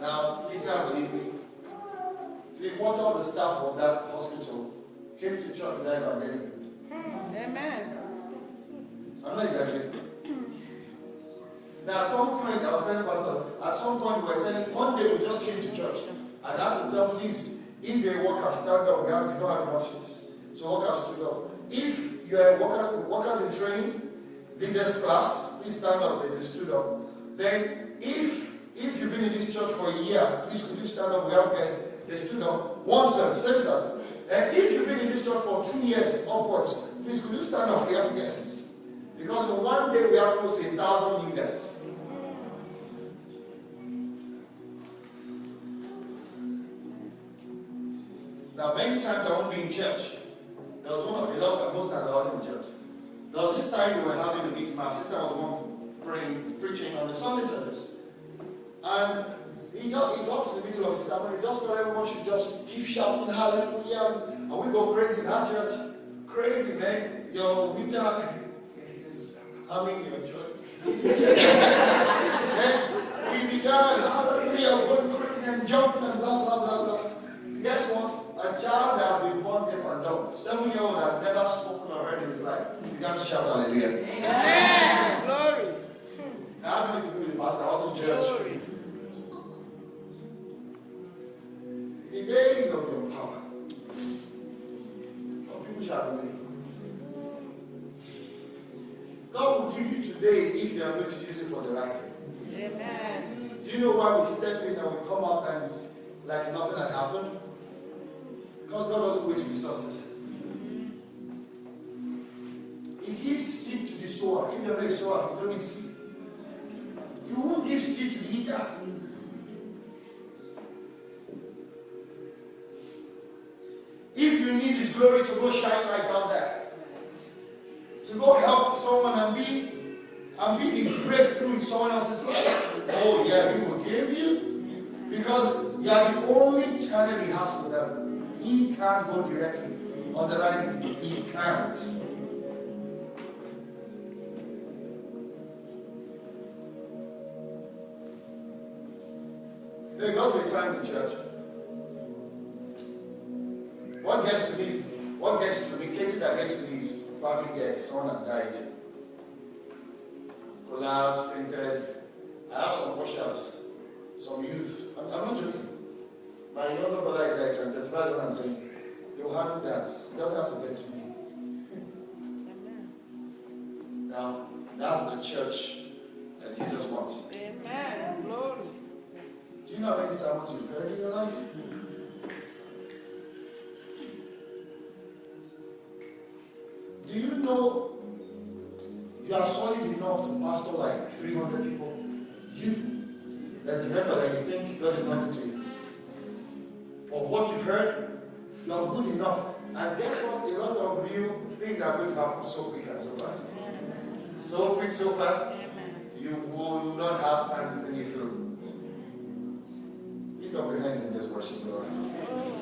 Now, this guy believe me. Three quarters of the staff of that hospital came to church without evangelism. Amen. I'm not exaggerating. Now, at some point, I was telling Pastor, at some point, we were telling, one day we just came to church, and I had to tell police, if you're a worker, stand up. We, have, we don't have enough seats. So workers stood up. If you're a worker, workers in training, leaders class, please stand up. Just stood up. Then, if if you've been in this church for a year, please could you stand up? We have guests. They stood up. One service, same service. And if you've been in this church for two years upwards, please could you stand up? We have guests. Because in one day we have close to a thousand new guests. Now many times I won't be in church. There was one of the most times I wasn't in church. There was this time we were having a meeting. My sister was one praying, preaching on the Sunday service. And he got, he got to the middle of the sermon. He just thought everyone should just keep shouting hallelujah. And we go crazy in our church. Crazy, man. Your winter is having your joy. Yes, we began hallelujah, going crazy and jumping and blah, blah, blah, blah. Guess what? A child that had been born dumb, seven year old that never spoken or heard in his life, began to shout hallelujah. Amen. Glory. Now, I don't if you do the pastor, I was in church. Glory. The days of your power. Some people shall believe. God will give you today if you are going to use it for the right thing. Amen. Do you know why we step in and we come out and like nothing had happened? Because God doesn't waste resources. He gives seed to the sower. If you're not a sower, you don't need seed. You won't give seed to the eater. If you need His glory to go shine right down there, to go help someone and be and be the breakthrough in someone else's life. Oh yeah, He will give you because you are the only channel He has for them. He can't go directly. Underline it. He can't. There goes a time in church. What gets to me, what gets to me, cases that get to me is family death, son had died, collapsed, fainted. I have some ushers, some youth. I'm, I'm not joking. My younger brother is there, can testify what I'm saying. He'll handle that. He doesn't have to get to me. Now, that's the church that Jesus wants. Amen. Glory. Do you know how many sermons you've heard in your life? Do you know you are solid enough to pastor like 300 people? You, let's remember that you think God is not to you. Of what you've heard, you are good enough. And guess what? A lot of you, things are going to happen so quick and so fast. So quick, so fast, you will not have time to think it through. Lift up your hands and just worship the Lord.